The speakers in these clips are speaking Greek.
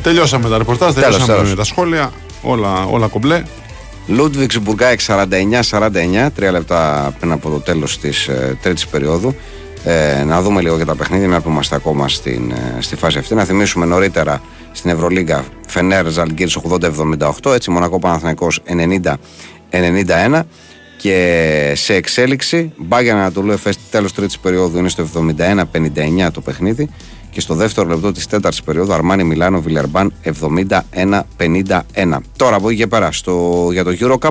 Λοιπόν, τελειώσαμε τα ρεπορτάζ, τελειώσαμε με τα σχόλια. Όλα, όλα κομπλέ. Λούντβιχσμπουργκ ΑΕΚ 49-49, τρία λεπτά πριν από το τέλος της ε, τρίτης περίοδου. Ε, να δούμε λίγο για τα παιχνίδια, μια που είμαστε ακόμα στην, ε, στη φάση αυτή. Να θυμίσουμε νωρίτερα στην Ευρωλίγκα Φενέρ Ζαλγκίρις 80-78, έτσι Μονακό Παναθηναϊκός 90-91 και σε εξέλιξη Μπάγερν Αναντολού Εφές τέλος τρίτης περίοδου είναι στο 71-59 το παιχνίδι και στο δεύτερο λεπτό της τέταρτης περίοδου Αρμάνι Μιλάνο Βιλερμπάν 71-51 τώρα από εκεί και πέρα στο, για το Eurocup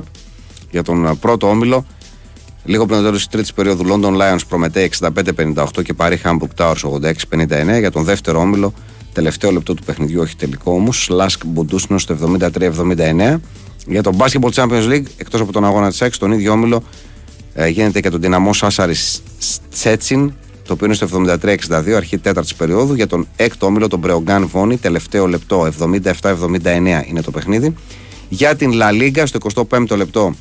για τον πρώτο όμιλο Λίγο πριν το τέλος της τρίτης περίοδου, London Lions προμετέ 65-58 και πάρει Hamburg Towers 86-59. Για τον δεύτερο όμιλο, τελευταίο λεπτό του παιχνιδιού, όχι τελικό όμως, Slask Μπουντούσνο στο 73-79. Για τον Basketball Champions League, εκτός από τον αγώνα της 6, τον ίδιο όμιλο ε, γίνεται και τον δυναμό Σάσαρη Τσέτσιν, το οποίο είναι στο 73-62, αρχή τέταρτης περίοδου. Για τον έκτο όμιλο, τον Μπρεογκάν Βόνι, τελευταίο λεπτό, 77-79 είναι το παιχνίδι. Για την La Liga, στο 25ο λεπτό,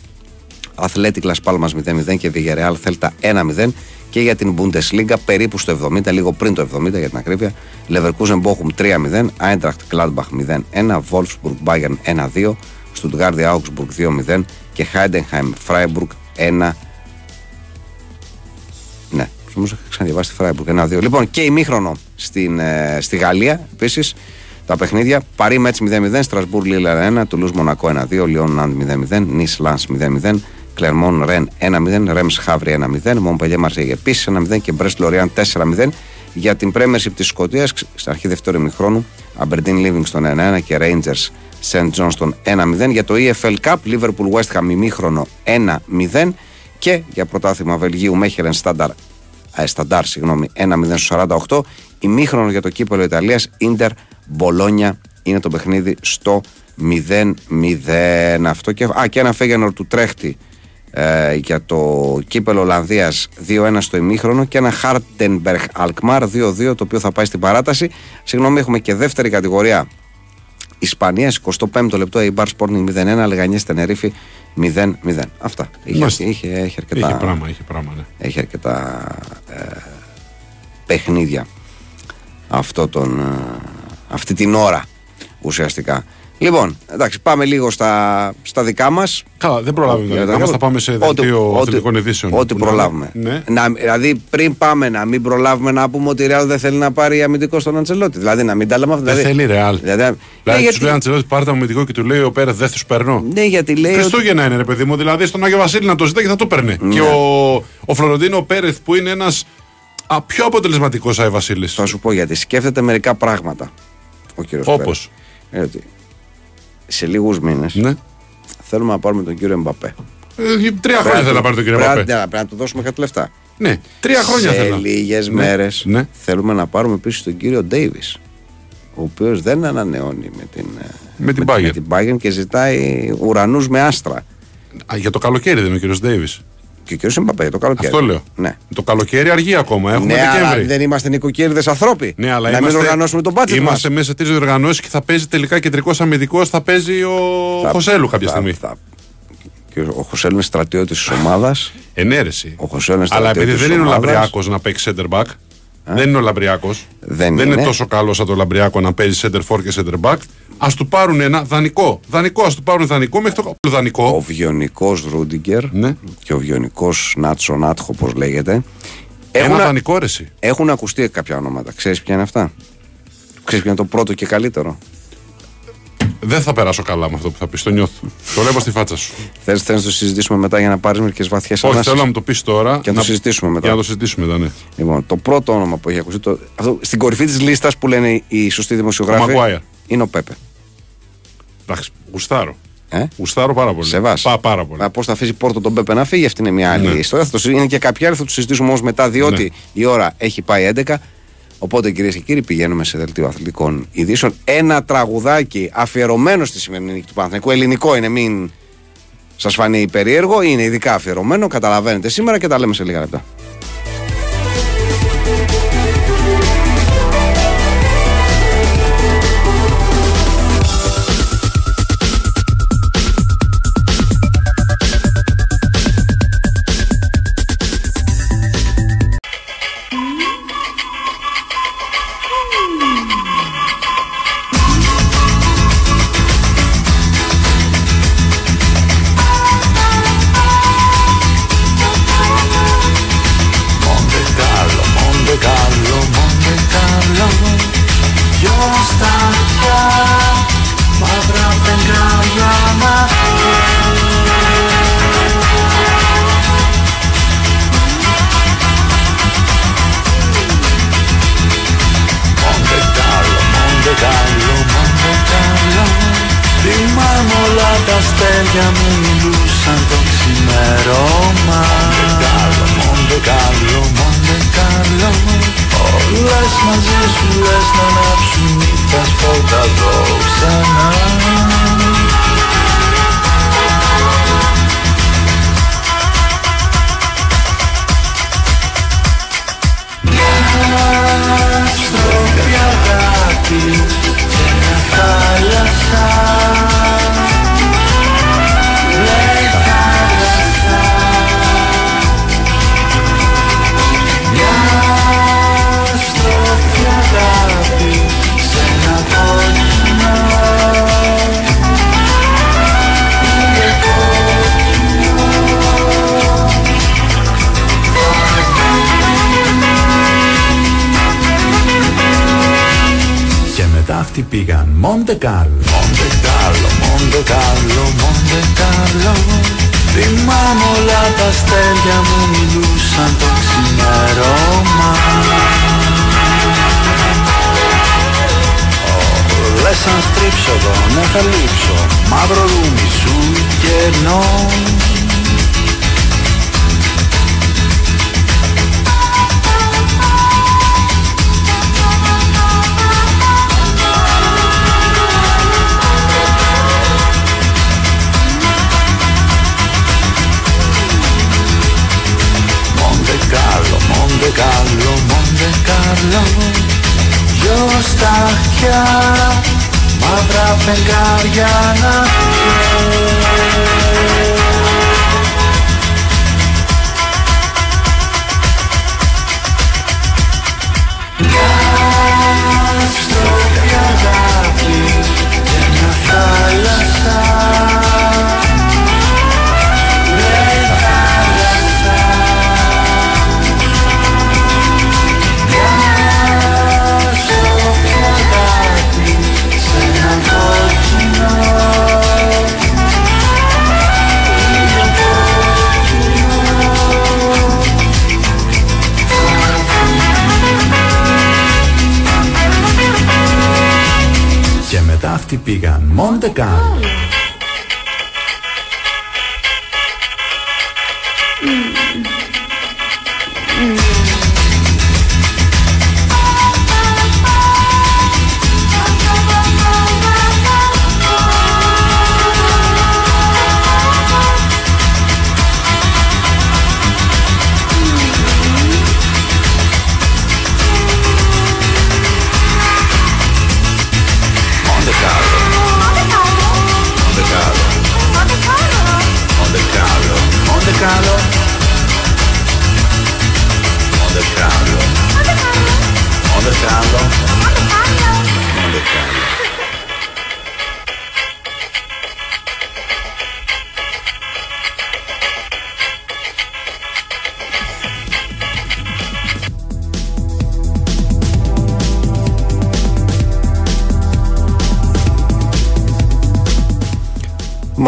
Athletic Las Palmas 0-0 και Villarreal Θέλτα 1-0 και για την Bundesliga περίπου στο 70, λίγο πριν το 70 για την ακρίβεια. Leverkusen Bochum 3-0, Eintracht Gladbach 0-1, Wolfsburg Bayern 1-2, Stuttgart Augsburg 2-0 και Heidenheim Freiburg 1 ναι, όμω είχα ξαναδιαβάσει τη Freiburg 1-2. Λοιπόν, και ημίχρονο στην, ε, στη Γαλλία επίσης. Τα παιχνίδια Παρί Μέτς 0-0, Στρασβούρ Λίλερ 1, Τουλούς Μονακό 1-2, Λιόν Ναντ 0-0, Νις Λάνς 0-0, Κλερμόν Ρεν 1-0, Ρέμς Χαύρι 1-0, Μομπελιέ Μαρσέγε επίσης 1-0 και Μπρέστ Λοριάν 4-0. Για την πρέμερση της Σκωτία, στην αρχή δεύτερου ημιχρόνου, Αμπερντίν Λίβινγκστον 1-1 και Rangers Σεντ Τζόνστον 1-0. Για το EFL Cup, Liverpool West Ham ημίχρονο 1-0 και για πρωτάθλημα Βελγίου Μέχερεν Στάνταρ, ε, Σταντάρ, συγγνώμη, 1-0 στο 48. Ημίχρονος για το κύπελο Ιταλίας, Ιντερ Μπολόνια είναι το παιχνίδι στο 0-0. Αυτό και, α, και ένα Φέγενορ του Τρέχτη ε, για το κύπελο Ολλανδίας 2-1 στο ημίχρονο και ένα Χάρτενμπεργκ Αλκμάρ 2-2 το οποίο θα πάει στην παράταση. Συγγνώμη, έχουμε και δεύτερη κατηγορία Ισπανίας 25 λεπτό η Bar Sporting 0-1, Λεγανιές Τενερίφη 0-0. Αυτά. Είχε, είχε, είχε, αρκετά, είχε πράγμα, είχε πράγμα, ναι. Έχει αρκετά ε, παιχνίδια αυτό τον, ε, αυτή την ώρα ουσιαστικά. Λοιπόν, εντάξει, πάμε λίγο στα, στα δικά μας. Καλά, δεν προλάβουμε τα δικά μας. Θα πάμε σε δελτίο αθλητικών ειδήσεων. Ό,τι προλάβουμε. Ναι. Να, δηλαδή, πριν πάμε να μην προλάβουμε να πούμε ότι η Ρεάλ δεν θέλει να πάρει αμυντικό στον Αντσελότη. Δηλαδή, να μην τα λέμε αυτά. Δεν δηλαδή, θέλει Ρεάλ. Δηλαδή, δηλαδή, δηλαδή γιατί... τους λέει Αντσελότη, πάρτε αμυντικό και του λέει ο Πέρε, δεν τους παίρνω. Ναι, γιατί λέει. Χριστούγεννα ότι... είναι, ρε παιδί μου. Δηλαδή, στον Άγιο Βασίλη να το ζητάει και θα το παίρνει. Ναι. Και ο, ο Φλωροντίνο Πέρεθ που είναι ένας πιο αποτελεσματικός Άγιο Βασίλης. Θα σου πω γιατί σκέφτεται μερικά πράγματα ο κύριος Όπως; Σε λίγους μήνες ναι. θέλουμε να πάρουμε τον κύριο Εμπαπέ. Ε, τρία χρόνια θέλω να πάρει τον κύριο Εμπαπέ. Πρέπει να του δώσουμε κάτι λεφτά. Ναι, τρία χρόνια θέλω. Σε λίγες ναι. μέρες ναι. θέλουμε να πάρουμε επίσης τον κύριο Ντέιβις. Ο οποίος δεν ανανεώνει με την, ε, με την, με, την Bayern και ζητάει ουρανούς με άστρα. Α, για το καλοκαίρι δεν είναι ο κύριος Ντέιβις. Και ο κ. Εμπαπέ το καλοκαίρι. Αυτό λέω. Ναι. Το καλοκαίρι αργεί ακόμα. Έχουμε ναι, αλλά δεν είμαστε νοικοκύριδες ανθρώποι. Ναι, αλλά να είμαστε, μην οργανώσουμε τον budget Είμαστε μέσα σε τρεις διοργανώσεις και θα παίζει τελικά κεντρικός αμυντικός. Θα παίζει ο θα, Χωσέλου κάποια θα, στιγμή. Θα, και ο Χωσέλου είναι στρατιώτης της ομάδας. Ενέρεση. Ο Χωσέλου είναι Αλλά επειδή δεν είναι ο Λαμπριάκο να παίξει center back. Δεν είναι ο Λαμπριακός. Δεν, δεν είναι. τόσο καλό σαν το Λαμπριακό να παίζει center for και center back. Α του πάρουν ένα δανεικό. Δανεικό, ας του πάρουν δανεικό μέχρι το δανεικό. Ο βιονικός Ρούντιγκερ ναι. και ο βιονικός Νάτσο Νάτχο, όπω λέγεται. Έχουν, ένα δανεικό ρεση. Έχουν ακουστεί κάποια ονόματα. Ξέρεις ποια είναι αυτά; Ξέρεις ποιο είναι το πρώτο και καλύτερο; Δεν θα περάσω καλά με αυτό που θα πεις. Το νιώθω. το λέω στη φάτσα σου. Θες να το συζητήσουμε μετά για να πάρεις μερικές βαθιές Όχι, θέλω να μου το πεις τώρα. Και να, το συζητήσουμε μετά. Για να το συζητήσουμε μετά, ναι. Λοιπόν, το πρώτο όνομα που έχει ακουστεί. Το, αυτό, στην κορυφή της λίστας που λένε οι σωστοί δημοσιογράφοι. Ο είναι ο Πέπε. Εντάξει, γουστάρω. Ε; Γουστάρω πάρα πολύ. Σε βάση. Πά, πάρα πολύ. Πώς θα αφήσει πόρτο τον Πέπε να φύγει, αυτή είναι μια άλλη ναι. ιστορία. Θα το, είναι και κάποια άλλη, θα το συζητήσουμε όμως μετά, διότι ναι. η ώρα έχει πάει 11. Οπότε κυρίες και κύριοι, πηγαίνουμε σε δελτίο αθλητικών ειδήσεων. Ένα τραγουδάκι αφιερωμένο στη σημερινή νίκη του Παναθηνικού. Ελληνικό είναι, μην σας φανεί περίεργο. Είναι ειδικά αφιερωμένο. Καταλαβαίνετε σήμερα και τα λέμε σε λίγα λεπτά. Πήγαν Μοντε Κάρλο. Μοντε Κάρλο, Μοντε Κάρλο, Μοντε Κάρλο Θυμάμαι όλα τα αστέρια μου μιλούσαν το ξημέρωμα Ω, Λες αν στρίψω εδώ, ναι θα λείψω Μαύρο ρούμι σου κενό Μοντε Κάρλο Δυο στα αυτιά, μαύρα φεγγάρια να Στροφή Και μετά αυτοί πήγαν Μοντε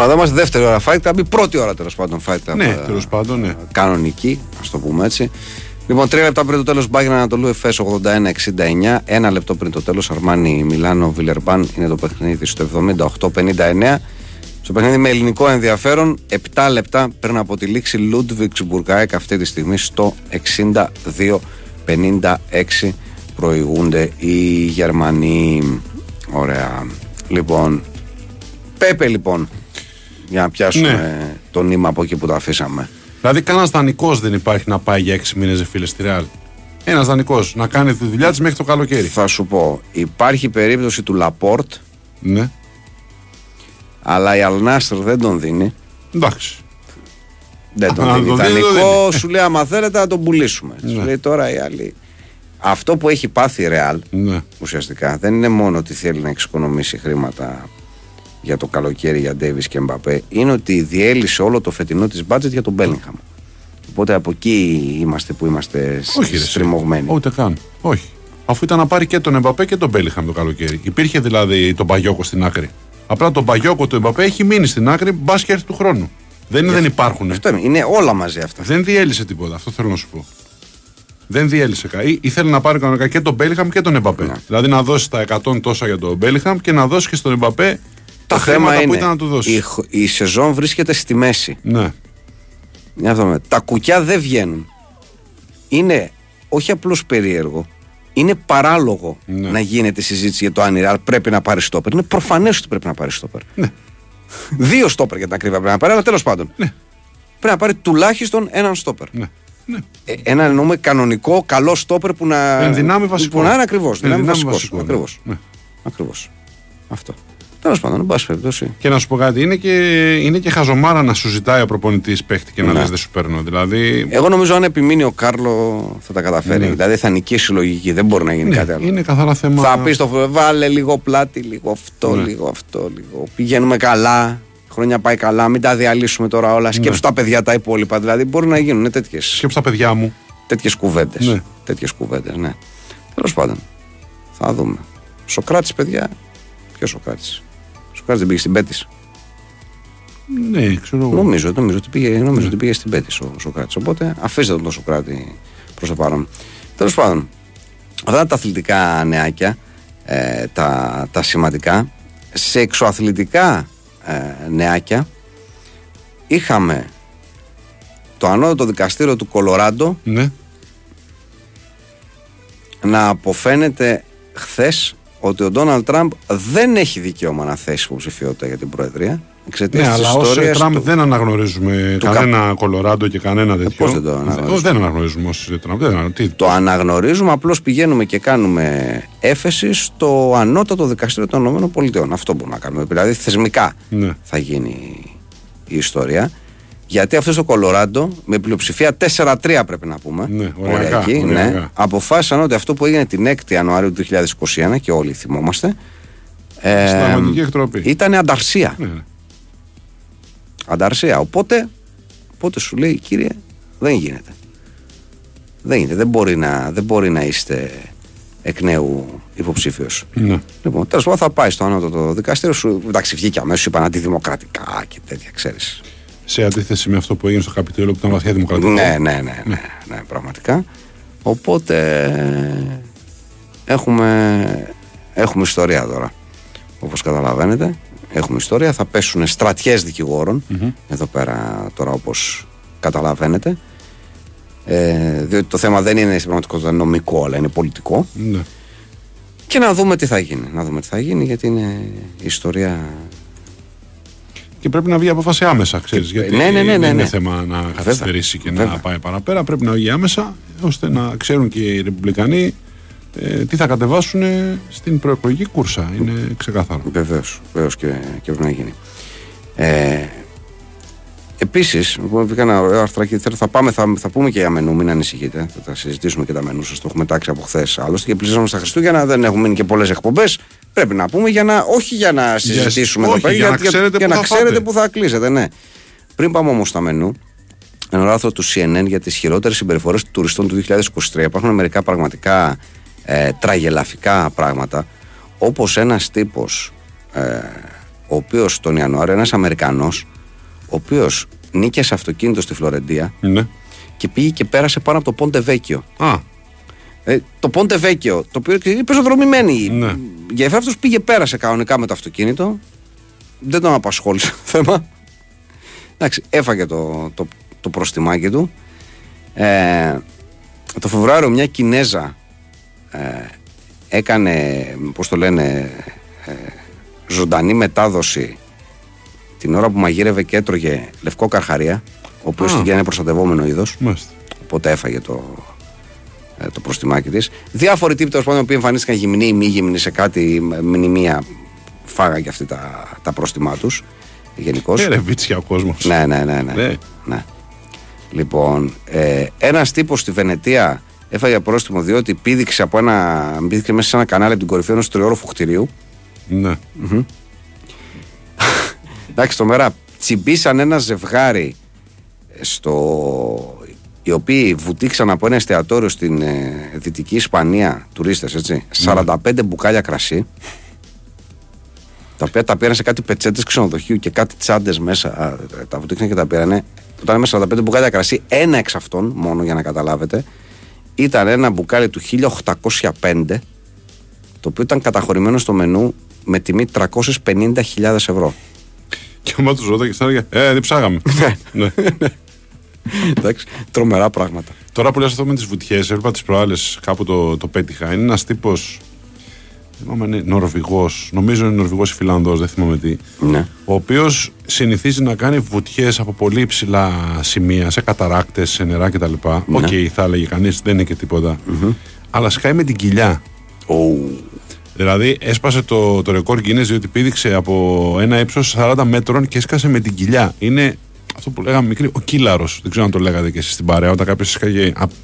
Μας εδώ είμαστε δεύτερη ώρα Fight Club ή πρώτη ώρα τέλος πάντων Fight Club. Ναι, ε, τέλος πάντων, ναι. Κανονική, ας το πούμε έτσι. Λοιπόν, τρία λεπτά πριν το τέλος Μπάγκερ Ανατολού Εφές 81-69. Ένα λεπτό πριν το τέλος Αρμάνι Μιλάνο Βιλερμπάν είναι το παιχνίδι στο 78-59. Στο παιχνίδι με ελληνικό ενδιαφέρον, 7 λεπτά πριν από τη λήξη Λούντβιξ Μπουργκάεκ αυτή τη στιγμή στο 62-56 προηγούνται οι Γερμανοί. Ωραία. Λοιπόν, Πέπε λοιπόν, για να πιάσουμε Ναι. το νήμα από εκεί που το αφήσαμε. Δηλαδή, κανένας δανεικός δεν υπάρχει να πάει για 6 μήνες, φίλε, στη Ρεάλ. Ένας δανεικός να κάνει τη δουλειά της μέχρι το καλοκαίρι. Θα σου πω, υπάρχει περίπτωση του Λαπόρτ, Ναι. αλλά η Αλνάστρ δεν τον δίνει. Εντάξει. Δεν τον Αν δίνει. τον δίνει, δεν Ιδανικό δίνει. σου λέει, άμα θέλετε να τον πουλήσουμε. Σου Ναι. λέει τώρα η άλλη. Αυτό που έχει πάθει η Ρεάλ Ναι. ουσιαστικά δεν είναι μόνο ότι θέλει να εξοικονομήσει χρήματα για το καλοκαίρι για Ντέιβι και Μπαπέ, είναι ότι διέλυσε όλο το φετινό της μπάτζετ για τον Μπέλιγχαμ. Οπότε από εκεί είμαστε που είμαστε Όχι, ρε, στριμωγμένοι. Ούτε καν. Όχι. Αφού ήταν να πάρει και τον Εμπαπέ και τον Μπέλιχαμ το καλοκαίρι. Υπήρχε δηλαδή τον Παγιόκο στην άκρη. Απλά τον Παγιόκο του Εμπαπέ έχει μείνει στην άκρη μπα και έρθει του χρόνου. Δεν είναι δεν υπάρχουν. Αυτό είναι, είναι όλα μαζί αυτά. Δεν διέλυσε τίποτα. Αυτό θέλω να σου πω. Δεν διέλυσε κάτι. Ήθελε να πάρει κανονικά και τον Μπέλιχαμ και τον Εμπαπέ. Ναι. Δηλαδή να δώσει τα 100 τόσα για τον Μπέλιχαμ και να δώσει και στον Εμπαπέ το θέμα χρήματα που είναι ήταν να του δώσεις. η, χ- η σεζόν βρίσκεται στη μέση. Ναι. Για να δούμε. Τα κουκιά δεν βγαίνουν. Είναι όχι απλώς περίεργο. Είναι παράλογο Ναι. να γίνεται συζήτηση για το αν η Real πρέπει να πάρει στόπερ. Είναι προφανές ότι πρέπει να πάρει στόπερ. Ναι. Δύο στόπερ για την ακρίβεια πρέπει να πάρει, αλλά τέλος πάντων. Ναι. Πρέπει να πάρει τουλάχιστον έναν στόπερ. Ναι. ναι. Ε, ένα εννοούμε κανονικό, καλό στόπερ που να. Εν δυνάμει βασικό. Που να είναι ακριβώς. Εν Δυνάμει δυνάμει βασικός. βασικό, ναι. Ακριβώς. Ναι. Ακριβώς. Αυτό. Τέλος πάντων, εν πάση περιπτώσει. Και να σου πω κάτι, είναι και, είναι και χαζομάρα να σου ζητάει ο προπονητής παίχτη και να Ναι. λες δεν σου παίρνω. Δηλαδή. Εγώ νομίζω αν επιμείνει ο Κάρλο θα τα καταφέρει. Ναι. Δηλαδή θα νικήσει η λογική. Δεν μπορεί να γίνει ναι, κάτι άλλο. είναι καθαρά θέμα. Θα πεις στο βάλε λίγο πλάτη, λίγο αυτό, Ναι. λίγο αυτό, λίγο. Πηγαίνουμε καλά. η Χρόνια πάει καλά. Μην τα διαλύσουμε τώρα όλα. Σκέψου τα παιδιά τα υπόλοιπα. Δηλαδή μπορεί να γίνουν τέτοιε Σκέψου τα παιδιά μου. τέτοιες κουβέντες. Ναι. Τέτοιες κουβέντες, ναι. Τέλος πάντων. Θα δούμε. Σοκράτης, παιδιά. Ποιος Σοκράτης; Σοκράτη δεν πήγε στην Πέτης. Ναι, ξέρω εγώ. Νομίζω, νομίζω, ότι πήγε, Ναι. νομίζω ότι πήγε στην Πέτης ο Σοκράτης. Οπότε αφήστε τον τον Σοκράτη προς το παρόν. Τέλος πάντων, αυτά είναι τα αθλητικά νεάκια, ε, τα, τα σημαντικά. Σε εξωαθλητικά ε, νεάκια είχαμε το ανώτατο δικαστήριο του Κολοράντο Ναι. να αποφαίνεται χθες ότι ο Ντόναλτ Τραμπ δεν έχει δικαίωμα να θέσει υποψηφιότητα για την Προεδρία. εξαιτίας Ναι, της αλλά ω ιστορίας Τραμπ του. δεν αναγνωρίζουμε του κανένα Κολοράντο και κανένα τέτοιο. πώς δεν το αναγνωρίζουμε; Ω, δεν αναγνωρίζουμε ω Τραμπ. Δεν, ανα- τι, Το αναγνωρίζουμε, απλώς πηγαίνουμε και κάνουμε έφεση στο ανώτατο δικαστήριο των ΗΠΑ. Αυτό μπορούμε να κάνουμε. Δηλαδή θεσμικά Ναι. θα γίνει η ιστορία. Γιατί αυτός στο Κολοράντο, με πλειοψηφία 4-3 πρέπει να πούμε. Ναι, οριακά, οριακή, οριακά. ναι, αποφάσισαν ότι αυτό που έγινε την 6η Ιανουαρίου του 2021 και όλοι θυμόμαστε. Ε, Συνταγματική εκτροπή. ήταν ανταρσία. Ναι, ναι. Ανταρσία. Οπότε, οπότε σου λέει, κύριε, δεν γίνεται. Δεν γίνεται. Δεν μπορεί να, δεν μπορεί να είστε εκ νέου υποψήφιος. Ναι. Λοιπόν, τέλος πάντων θα πάει στο ανώτατο δικαστήριο σου. Εντάξει, βγήκε αμέσως, είπαν αντιδημοκρατικά και τέτοια, ξέρεις. Σε αντίθεση με αυτό που έγινε στο Καπιτόλιο που ήταν βαθιά δημοκρατικό. Ναι, ναι, ναι, ναι, ναι, πραγματικά. Οπότε έχουμε, έχουμε ιστορία τώρα. Όπως καταλαβαίνετε, έχουμε ιστορία. Θα πέσουν στρατιές δικηγόρων εδώ πέρα τώρα όπως καταλαβαίνετε. Ε, διότι το θέμα δεν είναι στην πραγματικότητα νομικό, αλλά είναι πολιτικό. Ναι. Και να δούμε τι θα γίνει. Να δούμε τι θα γίνει, γιατί είναι η ιστορία. Και πρέπει να βγει απόφαση άμεσα, ξέρεις. Γιατί ναι, ναι, ναι, ναι, δεν είναι ναι. θέμα να καθυστερήσει και Βέβαια. να πάει παραπέρα. Πρέπει να βγει άμεσα, ώστε να ξέρουν και οι Ρεπουμπλικανοί ε, τι θα κατεβάσουν στην προεκλογική κούρσα. Είναι ξεκάθαρο. Βεβαίως, βεβαίως και, και πρέπει να γίνει. Ε, Επίσης, βγήκα ένα ωραίο αρθράκι. Θέλω, θα, πάμε, θα, θα πούμε και για μενού, μην ανησυχείτε. Θα τα συζητήσουμε και τα μενού σας. Το έχουμε τάξει από χθες άλλωστε. Και πλησιάζουμε στα Χριστούγεννα, δεν έχουν μείνει και πολλές εκπομπές. Πρέπει να πούμε για να, όχι για να συζητήσουμε όχι, εδώ πέρα, για να ξέρετε για πού να θα ξέρετε πάτε. που θα κλείσετε. Ναι. Πριν πάμε όμως στα μενού, ένα ωραίο άρθρο του CNN για τις χειρότερες συμπεριφορές των τουριστών του 2023. Υπάρχουν μερικά πραγματικά ε, τραγελαφικά πράγματα. Όπως ένας τύπος, ε, ο οποίος τον Ιανουάριο, ένας Αμερικανός, ο οποίος νίκησε αυτοκίνητο στη Φλωρεντία Ναι. και πήγε και πέρασε πάνω από το Πόντε Βέκιο. Α, Ε, το Πόντε Βέκιο, το οποίο είναι πεζοδρομημένη. Ναι. Για αυτός πήγε, πέρασε κανονικά με το αυτοκίνητο. Δεν τον απασχόλησε το θέμα. Εντάξει, έφαγε το, το, το προστιμάκι του. Ε, το Φεβρουάριο μια Κινέζα ε, έκανε, πώς το λένε, ε, ζωντανή μετάδοση την ώρα που μαγείρευε και έτρωγε λευκό καρχαρία, ο οποίος Α. στην είναι προστατευόμενο είδος μάλιστα. οπότε έφαγε το, ε, το προστιμάκι της. Διάφοροι τύποι τέλος πάντων που εμφανίστηκαν γυμνοί ή μη γυμνοί σε κάτι με- μνημεία φάγαν και αυτοί τα, τα πρόστιμά τους. Γενικώς. Ε, ρε, βίτσια ο κόσμος. Ναι, ναι, ναι. ναι. Ναι. ναι. Λοιπόν, ε, ένας τύπος στη Βενετία έφαγε πρόστιμο διότι πήδηξε, από ένα, πήδηξε μέσα σε ένα κανάλι από την κορυφή ενός τριώροφου κτηρίου. Ναι. Εντάξει, το μέρα τσιμπήσαν ένα ζευγάρι στο... οι οποίοι βουτήξαν από ένα εστιατόριο στην ε, Δυτική Ισπανία, τουρίστες έτσι, 45 μπουκάλια κρασί τα οποία τα πήραν σε κάτι πετσέτες ξενοδοχείου και κάτι τσάντες μέσα, α, τα βουτήξαν και τα πήρανε. Όταν με 45 μπουκάλια κρασί, ένα εξ αυτών, μόνο για να καταλάβετε, ήταν ένα μπουκάλι του 1805, το οποίο ήταν καταχωρημένο στο μενού με τιμή 350.000 ευρώ. Και άμα τους ρωτάει και σαν έλεγε, Ε, δεν ψάγαμε. ναι. Εντάξει, τρομερά πράγματα. Τώρα που λες αυτό με τις βουτιές, έβλεπα τις προάλλες κάπου το, το πέτυχα. Είναι ένας τύπος. Θυμάμαι είναι Νορβηγός. Νομίζω είναι Νορβηγός ή Φιλανδός, δεν θυμάμαι τι. Ναι. Ο οποίος συνηθίζει να κάνει βουτιές από πολύ υψηλά σημεία, σε καταράκτες, σε νερά κτλ. Οκ, θα έλεγε κανείς, δεν είναι και τίποτα. Αλλά σκάει με την κοιλιά. Δηλαδή έσπασε το, το ρεκόρ Guinness διότι πήδηξε από ένα ύψος 40 μέτρων και έσκασε με την κοιλιά. Είναι αυτό που λέγαμε μικρή, ο κύλαρο. Δεν ξέρω αν το λέγατε και εσείς στην παρέα. Όταν κάποιος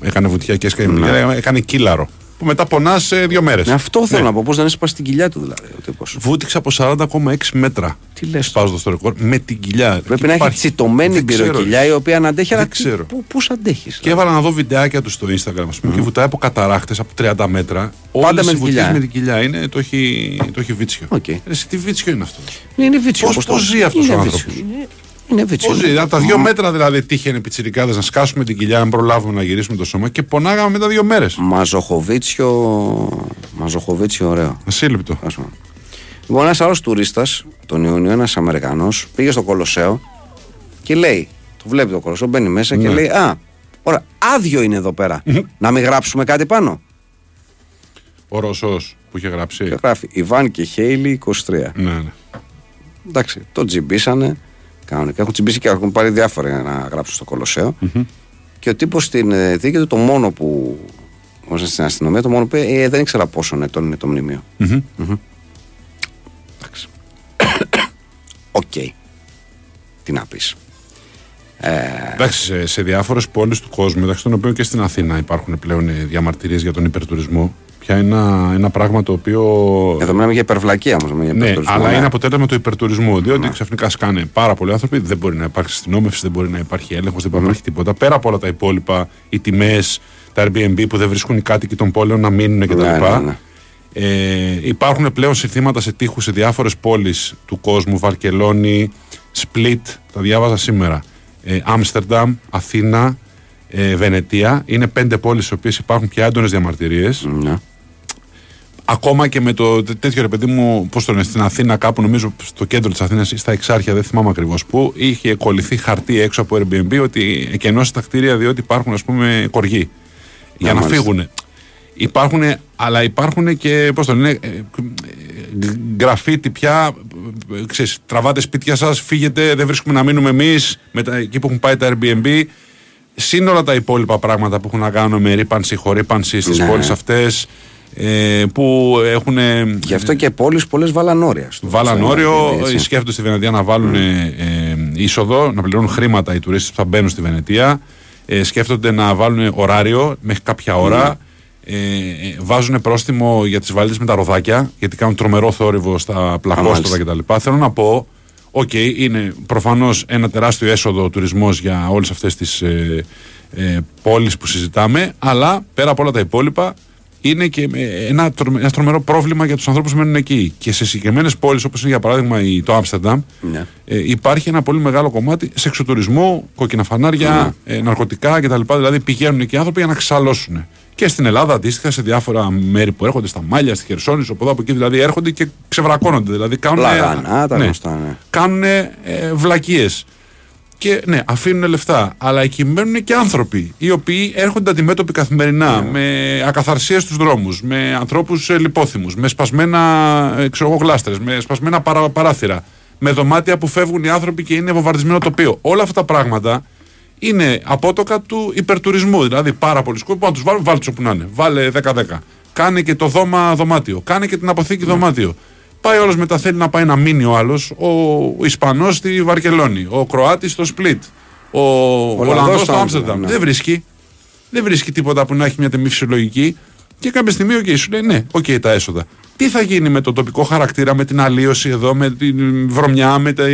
έκανε βουτιά και έσκασε με την κοιλιά, έκανε κύλαρο. Που μετά πονάς σε δύο μέρες. Ναι, αυτό θέλω να πω. Πώς δεν έσπασε την κοιλιά του δηλαδή ο τύπος. Βούτυξε από 40,6 μέτρα. Τι λες Σπάζοντας το ρεκόρ με την κοιλιά. Πρέπει Και να έχει υπάρχει- τσιτωμένη Δεν ξέρω. πυροκυλιά η οποία να αντέχει. Δεν αλλά ξέρω. Πού πώς αντέχεις Και έβαλα να δω βιντεάκια του στο Instagram, ας πούμε, και βουτάει από καταράχτες από 30 μέτρα. Πάντα Όλες με οι την βουτιές κοιλιά, ε. με την κοιλιά. Είναι, το, έχει, το έχει βίτσιο. Οκ. Ρε, εσύ, τι βίτσιο είναι αυτό; Είναι βίτσιο. Πώς- όπως το- πώς ζει αυτός είναι ο βίτσιο. Άνθρωπος; Είναι- Είναι βίτσιο. Πώς ζει, από τα δύο μέτρα δηλαδή τύχαινε πιτσιρικάδες να σκάσουμε την κοιλιά, να προλάβουμε να γυρίσουμε το σώμα και πονάγαμε μετά δύο μέρες. Μαζοχοβίτσιο. Μαζοχοβίτσιο, ωραίο. Ασύλληπτο. Ας πούμε. Λοιπόν, ένας άλλος τουρίστας τον Ιούνιο, ένας Αμερικανός, πήγε στο Κολοσσέο και λέει: Το βλέπει το Κολοσσέο, μπαίνει μέσα και Ναι. λέει: Α, ωραία, άδειο είναι εδώ πέρα. να μην γράψουμε κάτι πάνω. Ο Ρωσός που είχε γράψει. Και γράφει Ιβάν και Χέιλι 23. Ναι, ναι. Εντάξει, το τσιμπήσανε. Κανονικά έχουν τσιμπήσει και έχουν πάρει διάφορα για να γράψουν στο Κολοσσέο Και ο τύπος στην ε, δίκη του, το μόνο που. Όσο στην αστυνομία, το μόνο που είπε, ε, δεν ήξερα πόσο ετών είναι το μνημείο. Μμμ. Μμμ. Εντάξει. Οκ. Τι να πεις. Εντάξει, σε, σε διάφορες πόλεις του κόσμου, μεταξύ των οποίων και στην Αθήνα υπάρχουν πλέον διαμαρτυρίες για τον υπερτουρισμό. Πια ένα, ένα πράγμα το οποίο. Εδώ μιλάμε για υπερβλακία όμως. Για Ναι, υπερτουρισμό, αλλά ναι. είναι αποτέλεσμα του υπερτουρισμού. Διότι ξαφνικά σκάνε πάρα πολλοί άνθρωποι, δεν μπορεί να υπάρξει αστυνόμευση, δεν μπορεί να υπάρχει έλεγχος, δεν μπορεί να υπάρχει τίποτα. Πέρα από όλα τα υπόλοιπα, οι τιμές, τα Airbnb που δεν βρίσκουν οι κάτοικοι των πόλεων να μείνουν κτλ. Ναι, ναι, ναι. Ε, υπάρχουν πλέον συνθήματα σε τείχους σε διάφορες πόλεις του κόσμου. Βαρκελόνη, Σπλίτ, τα διάβαζα σήμερα. Ε, Άμστερνταμ, Αθήνα, ε, Βενετία. Είναι πέντε πόλεις στις οποίες υπάρχουν πια έντονες διαμαρτυρίες. Ναι. Ακόμα και με το τέ- τέτοιο ρε παιδί μου, πώς το λένε, στην Αθήνα, κάπου νομίζω στο κέντρο της Αθήνας ή στα Εξάρχεια, δεν θυμάμαι ακριβώς πού, είχε κολληθεί χαρτί έξω από Airbnb ότι εκενώσει τα κτίρια διότι υπάρχουν ας πούμε κοργοί. Για να μάλιστα. φύγουν. Υπάρχουν, αλλά υπάρχουν και πώς το λένε, ε, ε, γραφίτι πια. ε, Ξέρεις, τραβάτε σπίτια σας, φύγετε, δεν βρίσκουμε να μείνουμε εμείς εκεί που έχουν πάει τα Airbnb. Συν όλα τα υπόλοιπα πράγματα που έχουν να κάνουν με ρήπανση, χορύπανση στις Ναι. πόλεις αυτές. Ε, που έχουν. Γι' αυτό και πόλεις πολλές βάλαν όρια. στο- Βάλαν στο όριο, Airbnb, έτσι. σκέφτονται στη Βενετία να βάλουν ε, ε, είσοδο, να πληρώνουν χρήματα οι τουρίστες που θα μπαίνουν στη Βενετία. Ε, σκέφτονται να βάλουν ωράριο μέχρι κάποια ώρα. Ε, ε, βάζουν πρόστιμο για τις βαλίτσες με τα ροδάκια, γιατί κάνουν τρομερό θόρυβο στα πλακόστρωτα μάλιστα. κτλ. Θέλω να πω, οκ, είναι προφανώς ένα τεράστιο έσοδο ο τουρισμός για όλες αυτές τις ε, ε, πόλεις που συζητάμε, αλλά πέρα από όλα τα υπόλοιπα, είναι και ε, ένα, τρομε- ένα τρομερό πρόβλημα για τους ανθρώπους που μένουν εκεί. Και σε συγκεκριμένες πόλεις, όπως είναι για παράδειγμα η- το Άμστερνταμ, Ναι. ε, υπάρχει ένα πολύ μεγάλο κομμάτι σεξοτουρισμού, κόκκινα φανάρια, ε, ναρκωτικά κτλ. Δηλαδή πηγαίνουν εκεί οι άνθρωποι για να ξεσαλώσουν. Και στην Ελλάδα αντίστοιχα σε διάφορα μέρη που έρχονται στα Μάλια, στη Χερσόνησο, από εδώ από εκεί δηλαδή έρχονται και ξεβρακώνονται. Δηλαδή κάνουν. Πλαγανά, τα γνωστά, ναι. Κάνουν ε, βλακίες. Και ναι, αφήνουν λεφτά. Αλλά εκεί μένουν και άνθρωποι οι οποίοι έρχονται αντιμέτωποι καθημερινά Ναι. με ακαθαρσίες στους δρόμους, με ανθρώπους λιπόθυμους, με σπασμένα ε, ξέρω εγώ, γλάστρες, με σπασμένα παρα, παράθυρα, με δωμάτια που φεύγουν οι άνθρωποι και είναι βομβαρδισμένο τοπίο. Όλα αυτά τα πράγματα είναι απότοκα του υπερτουρισμού. Δηλαδή πάρα πολλοί κόσμοι που να τους βάλουν, βάλτε τους όπου να είναι. Βάλε 10-10. Κάνε και το δώμα δωμάτιο. Κάνε και την αποθήκη Ναι. δωμάτιο. Πάει όλος μετά θέλει να πάει να μείνει ο άλλος. Ο, ο Ισπανός στη Βαρκελόνη. Ο Κροάτης στο Σπλίτ. Ο Ολλανδός Ολλανδός στο στο Άμστερνταμ, Άμστερνταμ. ναι. Δεν βρίσκει. Δεν βρίσκει τίποτα που να έχει μια τιμή φυσιολογική. Και κάποια στιγμή, οκ, σου λέει ναι, οκ, τα έσοδα. Τι θα γίνει με το τοπικό χαρακτήρα, με την αλλοίωση εδώ, με την βρωμιά, με, τα,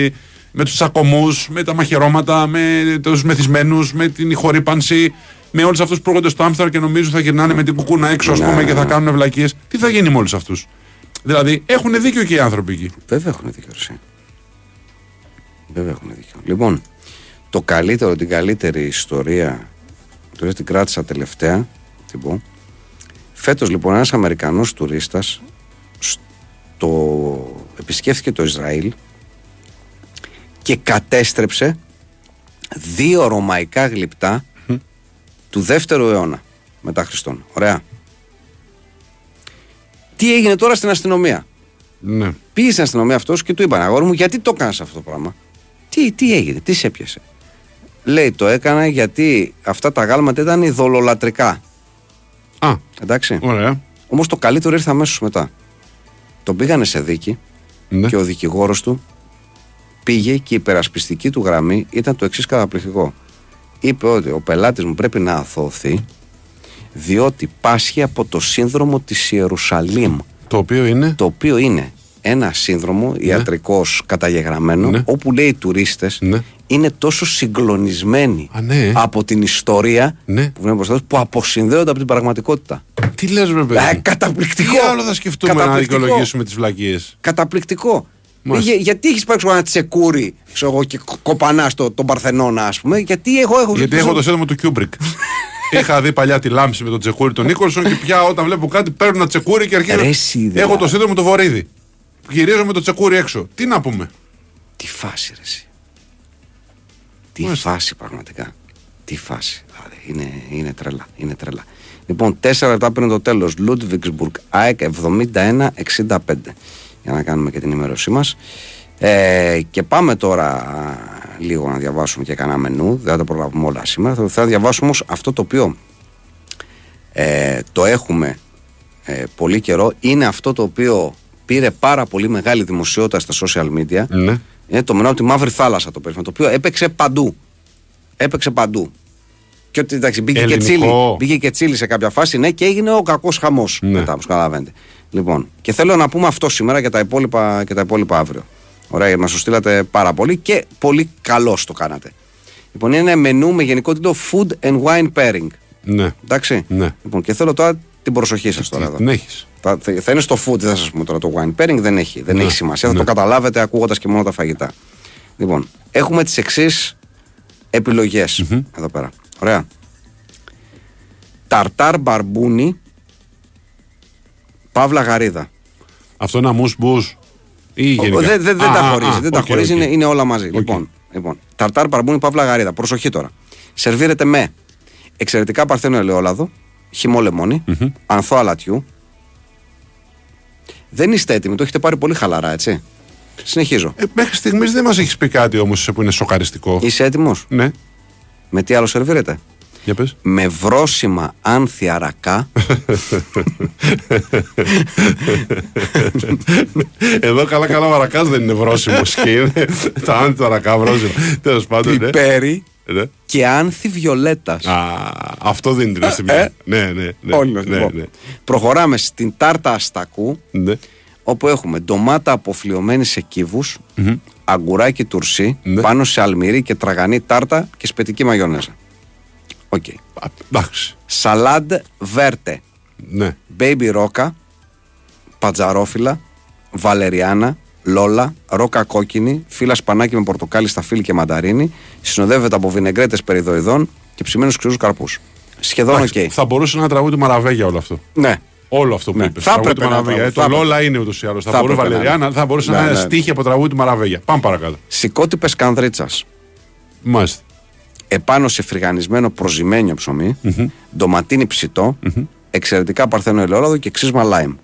με τους τσακωμού, με τα μαχαιρώματα, με τους μεθυσμένους, με την ηχορύπανση, με όλους αυτούς που έρχονται στο Άμστερνταμ και νομίζουν θα γυρνάνε με την κουκούνα έξω, ας Ναι, πούμε, ναι, και θα ναι. κάνουν βλακίε. Τι θα γίνει με όλους αυτούς; Δηλαδή, έχουν δίκιο και οι άνθρωποι εκεί. Βέβαια έχουν δίκιο. Εσύ. Βέβαια έχουν δίκιο. Λοιπόν, το καλύτερο, την καλύτερη ιστορία, τώρα την κράτησα τελευταία, την πω. Φέτος λοιπόν ένας Αμερικανός τουρίστας στο επισκέφθηκε το Ισραήλ και κατέστρεψε δύο ρωμαϊκά γλυπτά του δεύτερου αιώνα μετά Χριστόν. Ωραία. Τι έγινε τώρα στην αστυνομία; Ναι. Πήγε στην αστυνομία αυτός και του είπαν Αγόρι μου, γιατί το κάνεις αυτό το πράγμα; Τι, τι έγινε, τι σε έπιασε; Λέει, το έκανα γιατί αυτά τα γάλματα ήταν ειδωλολατρικά. Α, Εντάξει. ωραία. Όμως το καλύτερο ήρθε αμέσως μετά. Τον πήγανε σε δίκη Ναι. και ο δικηγόρος του πήγε και η υπερασπιστική του γραμμή ήταν το εξής καταπληκτικό. Είπε ότι ο πελάτης μου πρέπει να αθωωθεί διότι πάσχει από το σύνδρομο της Ιερουσαλήμ Το οποίο είναι; το οποίο είναι ένα σύνδρομο ιατρικός καταγεγραμμένο Ναι. όπου λέει οι τουρίστες Ναι. είναι τόσο συγκλονισμένοι Α, ναι. από την ιστορία Ναι. που βλέπουν μπροστά τους, που αποσυνδέονται από την πραγματικότητα. Τι λες, ρε παιδί. Ε, καταπληκτικό. Τι άλλο θα σκεφτούμε να Καταπληκτικό. δικαιολογήσουμε τις βλακείες; Καταπληκτικό. Μάλιστα. Για- γιατί έχεις πάρει ένα τσεκούρι ξέρω εγώ, και κο- κοπανάς στο, τον Παρθενώνα, ας πούμε, γιατί εγώ έχω. Γιατί έχω το σύνδρομο του Κιούμπρικ. Είχα δει παλιά τη λάμψη με τον τσεκούρι τον Νίκολσον και πια όταν βλέπω κάτι παίρνω ένα τσεκούρι και αρχίζω. Ρε, εσύ, δηλαδή. Έχω το σύνδρομο του Βορύδη. Γυρίζω με το τσεκούρι έξω. Τι να πούμε; Τι φάση, ρε. εσύ. Τι Μάλιστα. φάση πραγματικά. Τι φάση. Δηλαδή, είναι, είναι τρελά. Είναι τρελά. Λοιπόν, 4 λεπτά πριν το τέλος. Λούντβιξμπουργκ, ΑΕΚ 71-65. Για να κάνουμε και την ενημέρωσή μας. Ε, και πάμε τώρα α, λίγο να διαβάσουμε και κανένα μενού. Δεν θα τα προλάβουμε όλα σήμερα. Θα, θα διαβάσουμε όμως αυτό το οποίο ε, το έχουμε ε, πολύ καιρό. Είναι αυτό το οποίο πήρε πάρα πολύ μεγάλη δημοσιότητα στα social media. Ναι. Είναι το μενό από τη Μαύρη Θάλασσα το περίφημο, το οποίο έπαιξε παντού. Έπαιξε παντού. Και ότι εντάξει, μπήκε και, Ελληνικό. τσίλι, μπήκε και τσίλι σε κάποια φάση, ναι, και έγινε ο κακός χαμός. Ναι. Μετά, όπως καταλαβαίνετε. Λοιπόν, και θέλω να πούμε αυτό σήμερα και τα υπόλοιπα, και τα υπόλοιπα αύριο. Ωραία, γιατί μας το στείλατε πάρα πολύ και πολύ καλώς το κάνατε. Λοιπόν, είναι ένα μενού με γενικό τίτλο Food and Wine Pairing. Ναι. Εντάξει. Ναι. Λοιπόν, και θέλω τώρα την προσοχή σας τώρα εδώ. Την έχει. Θα, θα θα είναι στο food, δεν θα σας πούμε τώρα το wine pairing, δεν έχει, δεν Ναι, έχει σημασία. Θα ναι. το καταλάβετε ακούγοντας και μόνο τα φαγητά. Λοιπόν, έχουμε τις εξής επιλογές εδώ πέρα. Ωραία. Ταρτάρ μπαρμπούνι, παύλα γαρίδα. Αυτό είναι amuse-bouche ή Ο- γενικά. Δεν δεν- δεν Α, τα α, χωρίζει. α, δεν τα οκ, χωρίζει, οκ. Είναι, είναι όλα μαζί. Λοιπόν, λοιπόν, ταρτάρ μπαρμπούνι, παύλα γαρίδα. Προσοχή τώρα. Σερβίρεται με εξαιρετικά παρθένο ελαιόλαδο, χυμό λεμόνι, ανθό αλατιού. Δεν είστε έτοιμοι, το έχετε πάρει πολύ χαλαρά, έτσι. Συνεχίζω. Ε, μέχρι στιγμής δεν μας έχεις πει κάτι όμως που είναι σοκαριστικό. Είσαι έτοιμος; Ναι, Με τι άλλο σερβίρεται; Για πες. Με βρόσιμα άνθια ρακά. Εδώ καλά καλά ο Αρακάς δεν είναι βρόσιμος και είναι τα άντι Αρακά βρόσιμα. Τέλος πάντων, ναι. πιπέρι Ναι. και άνθη βιολέτας. Α, αυτό δίνει την αστυνομία. Ε. Ναι, ναι, ναι. Όλοι μας, ναι, λοιπόν. ναι. Προχωράμε στην τάρτα αστακού. Ναι. όπου έχουμε ντομάτα αποφλοιωμένη σε κύβους αγκουράκι τουρσί, Ναι. πάνω σε αλμυρή και τραγανή τάρτα και σπιτική μαγιονέζα. Οκ. Α, Εντάξει. Salade verte, Ναι. baby ρόκα, πατζαρόφυλλα, βαλεριάνα, λόλα, ρόκα κόκκινη, φύλλα σπανάκι με πορτοκάλι, σταφύλι και μανταρίνι, συνοδεύεται από βινεγκρέτ εσπεριδοειδών και ψημένους ξηρούς καρπούς. Σχεδόν οκ. Εντάξει, Θα μπορούσε να τραγούδι μαραβέγια όλο αυτό. Ναι. Όλο αυτό που Ναι. είπες. Θα έπρεπε να τραγούδι, Ε, θα Το έπρεπε. Λόλα είναι ούτως ή άλλως. Θα, Θα μπορούσε έπρεπε να Βαλεριάνα, είναι. θα μπορούσε Ναι, να είναι ναι. στίχοι από τραγούδι του Μαραβέγια. Πάμε παρακάτω. Συκώτι πεσκανδρίτσας, Μάλιστα. Επάνω σε φρυγανισμένο προζυμένιο ψωμί, ντοματίνι ψητό, εξαιρετικά παρθένο ελαιόλαδο και ξύσμα λάιμ.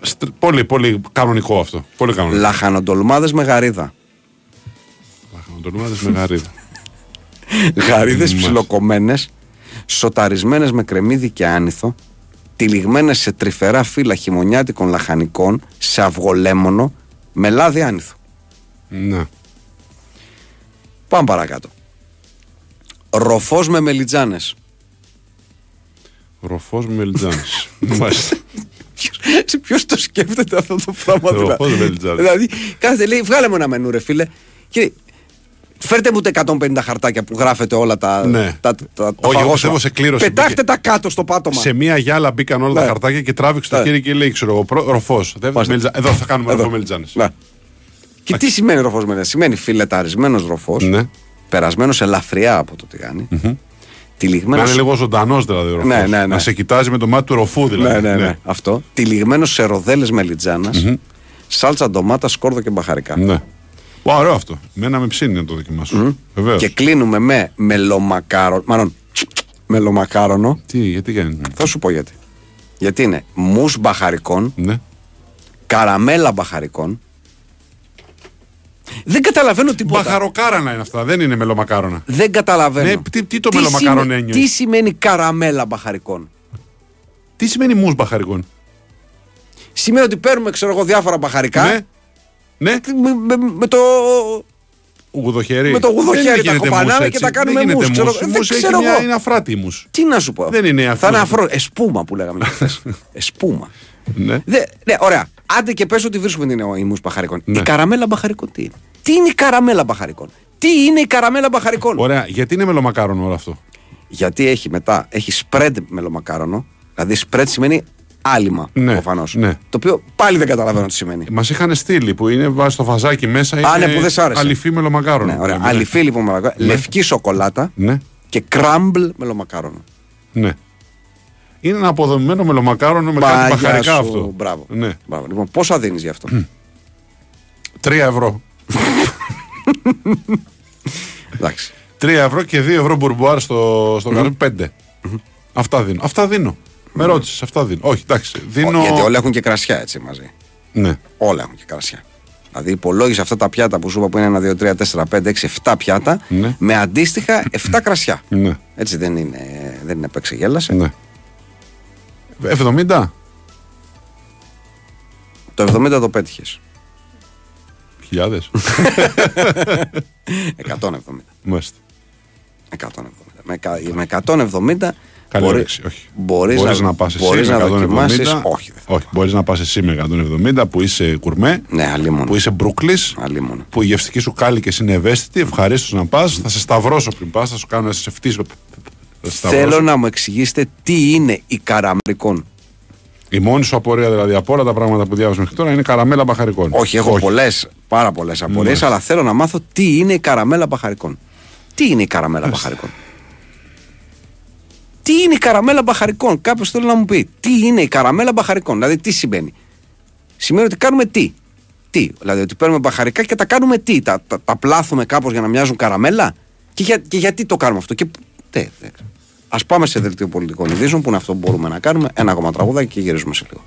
Στ- Πολύ, πολύ κανονικό αυτό. Πολύ κανονικό. Λαχανοντολμάδες με γαρίδα. Λαχανοτολμάδες με γαρίδα. Γαρίδες Μάλιστα. ψιλοκομμένες, σοταρισμένες με κρεμμύδι και άνηθο, τυλιγμένες σε τρυφερά φύλλα χειμωνιάτικων λαχανικών, σε αυγολέμονο, με λάδι άνηθο. Ναι. Πάμε παρακάτω. Ροφός με μελιτζάνες. Ροφός με μελιτζάνες. Μάλιστα. Ποιο το σκέφτεται αυτό το πράγμα Ροφός δηλαδή; με μελιτζάνες. δηλαδή, κάθεται λέει, βγάλε μου ένα μενού, ρε φίλε. Και φέρτε μου τα 150 χαρτάκια που γράφετε όλα τα. Ναι. τα, τα, τα Όχι, εγώ φαγόσιμα. πιστεύω σε κλήρωση Πετάχτε μπήκε. τα κάτω στο πάτωμα. Σε μία γυάλα μπήκαν όλα Ναι. τα χαρτάκια και τράβηξε το Ναι. χέρι και λέει: Ξέρω εγώ, προ- ροφός. Δεν- Μάλιστα. μελιτζα- Εδώ θα κάνουμε Εδώ. ροφό μελιτζάνες. Ναι. Και τι σημαίνει ροφός με Σημαίνει φιλεταρισμένος ροφός, Ναι. Περασμένος ελαφριά από το τηγάνι, Να τυλιγμένος, είναι λίγο ζωντανός δηλαδή ο ροφός. Ναι, ναι, ναι. Να σε κοιτάζει με το μάτι του ροφού ναι, δηλαδή. ναι, ναι, αυτό, τυλιγμένος σε ροδέλες μελιτζάνας, Σάλτσα, ντομάτα, σκόρδο και μπαχαρικά. Ναι. Ω, Ωραίο αυτό. Μένα με ψήνει να το δοκιμάσω. Βεβαίως. Και κλείνουμε με μελομακάρονο. Μάλλον μελομακάρονο. Τι, γιατί κάνει. Θα σου πω γιατί. Γιατί είναι μους μπαχαρικών, Ναι. καραμέλα μπαχαρικών. Δεν καταλαβαίνω τίποτα. Μπαχαροκάρανα είναι αυτά, δεν είναι μελομακάρονα. Δεν καταλαβαίνω. Ναι, τι- τι το μελομακαρονένιο Τι είναι; σημαίνει καραμέλα μπαχαρικών; Τι σημαίνει μους μπαχαρικών; Σημαίνει ότι παίρνουμε, ξέρω εγώ, διάφορα μπαχαρικά. Ναι. Ναι, Με, με- με το, γουδοχέρι. με το γουδοχέρι Δεν τα γίνεται κοπανάμε μους και έτσι. τα κάνουμε Δεν γίνεται μους, ξέρω- μους. δεν Μους έχει ξέρω μια- εγώ. Είναι αφράτη η μους. Τι να σου πω. Δεν είναι Θα αυτό. είναι αφρό. Εσπούμα που λέγαμε χθες. Εσπούμα. Ναι. Δε, ναι, ωραία. Άντε και πες ότι βρίσκουμε την ημού μπαχαρικών. Ναι. Η καραμέλα μπαχαρικών τι είναι; Τι είναι η καραμέλα μπαχαρικών; Τι είναι η καραμέλα μπαχαρικών; Ωραία, γιατί είναι μελομακάρονο όλο αυτό; Γιατί έχει μετά, έχει spread μελομακάρονο. Δηλαδή spread σημαίνει άλυμα Ναι, προφανώς. ναι. Το οποίο πάλι δεν καταλαβαίνω τι σημαίνει. Μας είχαν στείλει που είναι βάζει το φαζάκι μέσα. Α, είναι ναι, που δεν σ' άρεσε. Αληφή μελομακάρονο. Ναι, ωραία. Ναι, Αληφή λοιπόν μελομακάρονο. Λευκή σοκολάτα Ναι, και κράμπλ μελομακάρονο. ναι. Είναι ένα αποδομημένο μελομακάρονο με κάτι Μάγια μπαχαρικά σου. αυτό. Μπράβο. Ναι. Μπράβο. Λοιπόν, πόσα δίνεις γι' αυτό; Τρία ευρώ. Εντάξει. Τρία ευρώ και δύο ευρώ μπουρμπουάρ στο, στο καράβι. Πέντε. Αυτά δίνω. Αυτά δίνω. Με ρώτησες, αυτά δίνω. Όχι, εντάξει. Δίνω. Γιατί όλα έχουν και κρασιά έτσι μαζί. Ναι. Όλα έχουν και κρασιά. Δηλαδή υπολόγισε αυτά τα πιάτα που σου είπα που είναι ένα, δύο, τρία, τέσσερα, πέντε, έξι, 7 πιάτα Ναι. με αντίστοιχα 7 κρασιά. Ναι. Έτσι δεν είναι, δεν είναι παίξε γέλασε. ναι. 70 Το 70 το πέτυχες. χιλιάδες. 170. Μάλιστα. 170. Με, κα- με 170 Καλή μπορεί- όρεξη, όχι. μπορείς, Μπορείς να, να πας εσύ μπορείς με να 170. δοκιμάσεις; Όχι, δεν θα. όχι, μπορείς να πας εσύ με 170 που είσαι κουρμέ, Ναι, αλλήμον. που είσαι μπρούκλης, Αλλήμον. που η γευστική σου κάλικες είναι ευαίσθητη, ευχαρίστως να πας, θα σε σταυρώσω πριν πας, θα σου κάνω να σε φτύσω. Θα σε σταυρώσω. Θέλω να μου εξηγήσετε τι είναι η καραμελικών. Η μόνη σου απορία δηλαδή από όλα τα πράγματα που διάβασα μέχρι τώρα είναι καραμέλα μπαχαρικών. Όχι, έχω πολλές, πάρα πολλές απορίες, Μάλιστα. αλλά θέλω να μάθω τι είναι η καραμέλα μπαχαρικών. Τι είναι η καραμέλα μπαχαρικών; Τι είναι η καραμέλα μπαχαρικών; Κάποιος θέλει να μου πει τι είναι η καραμέλα μπαχαρικών; Δηλαδή τι σημαίνει; Σημαίνει ότι κάνουμε τι; Τι; Δηλαδή ότι παίρνουμε μπαχαρικά και τα κάνουμε τι; Τα, τα, τα πλάθουμε κάπως για να μοιάζουν καραμέλα; Και, για, και γιατί το κάνουμε αυτό; Και, τε, τε. Ας πάμε σε δελτίο πολιτικών ειδήσεων που είναι αυτό που μπορούμε να κάνουμε. Ένα ακόμα τραγουδάκι και γυρίζουμε σε λίγο.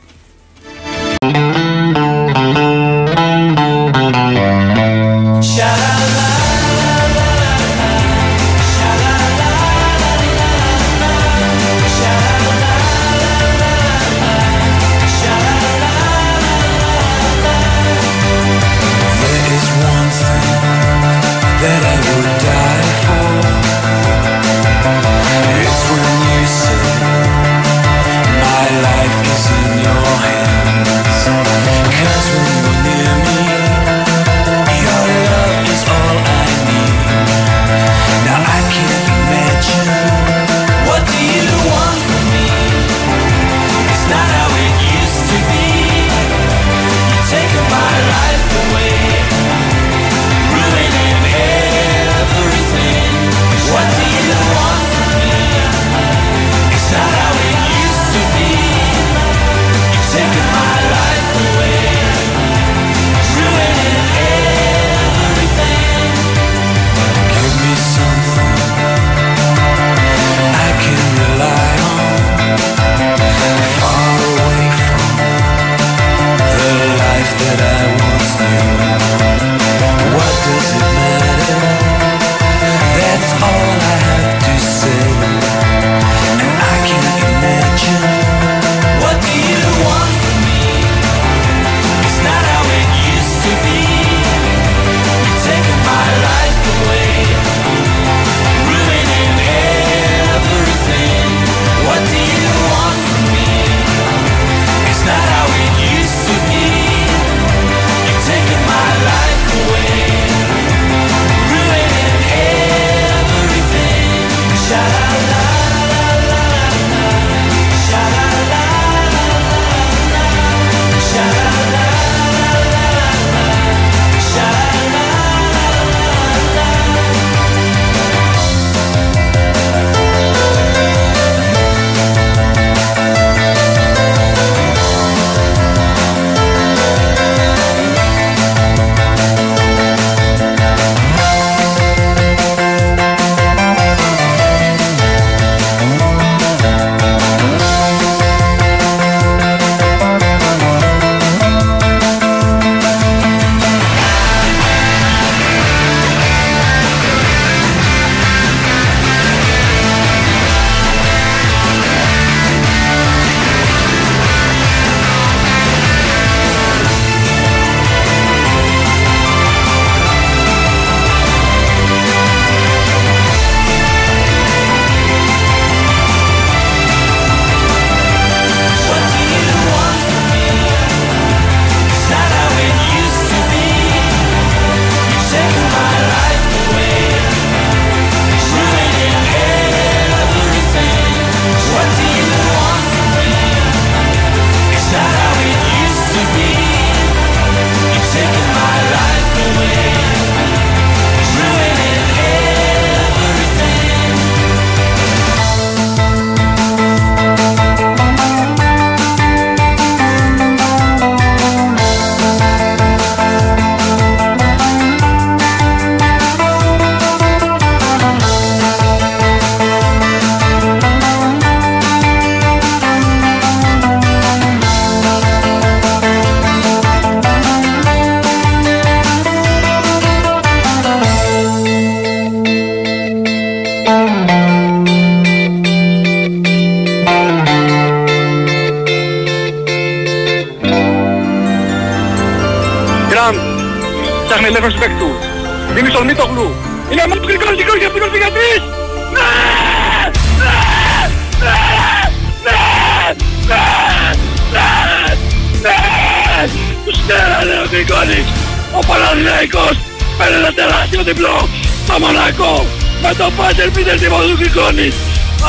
Με το πάτερ πίτερ τύπο του Γκρικόνης.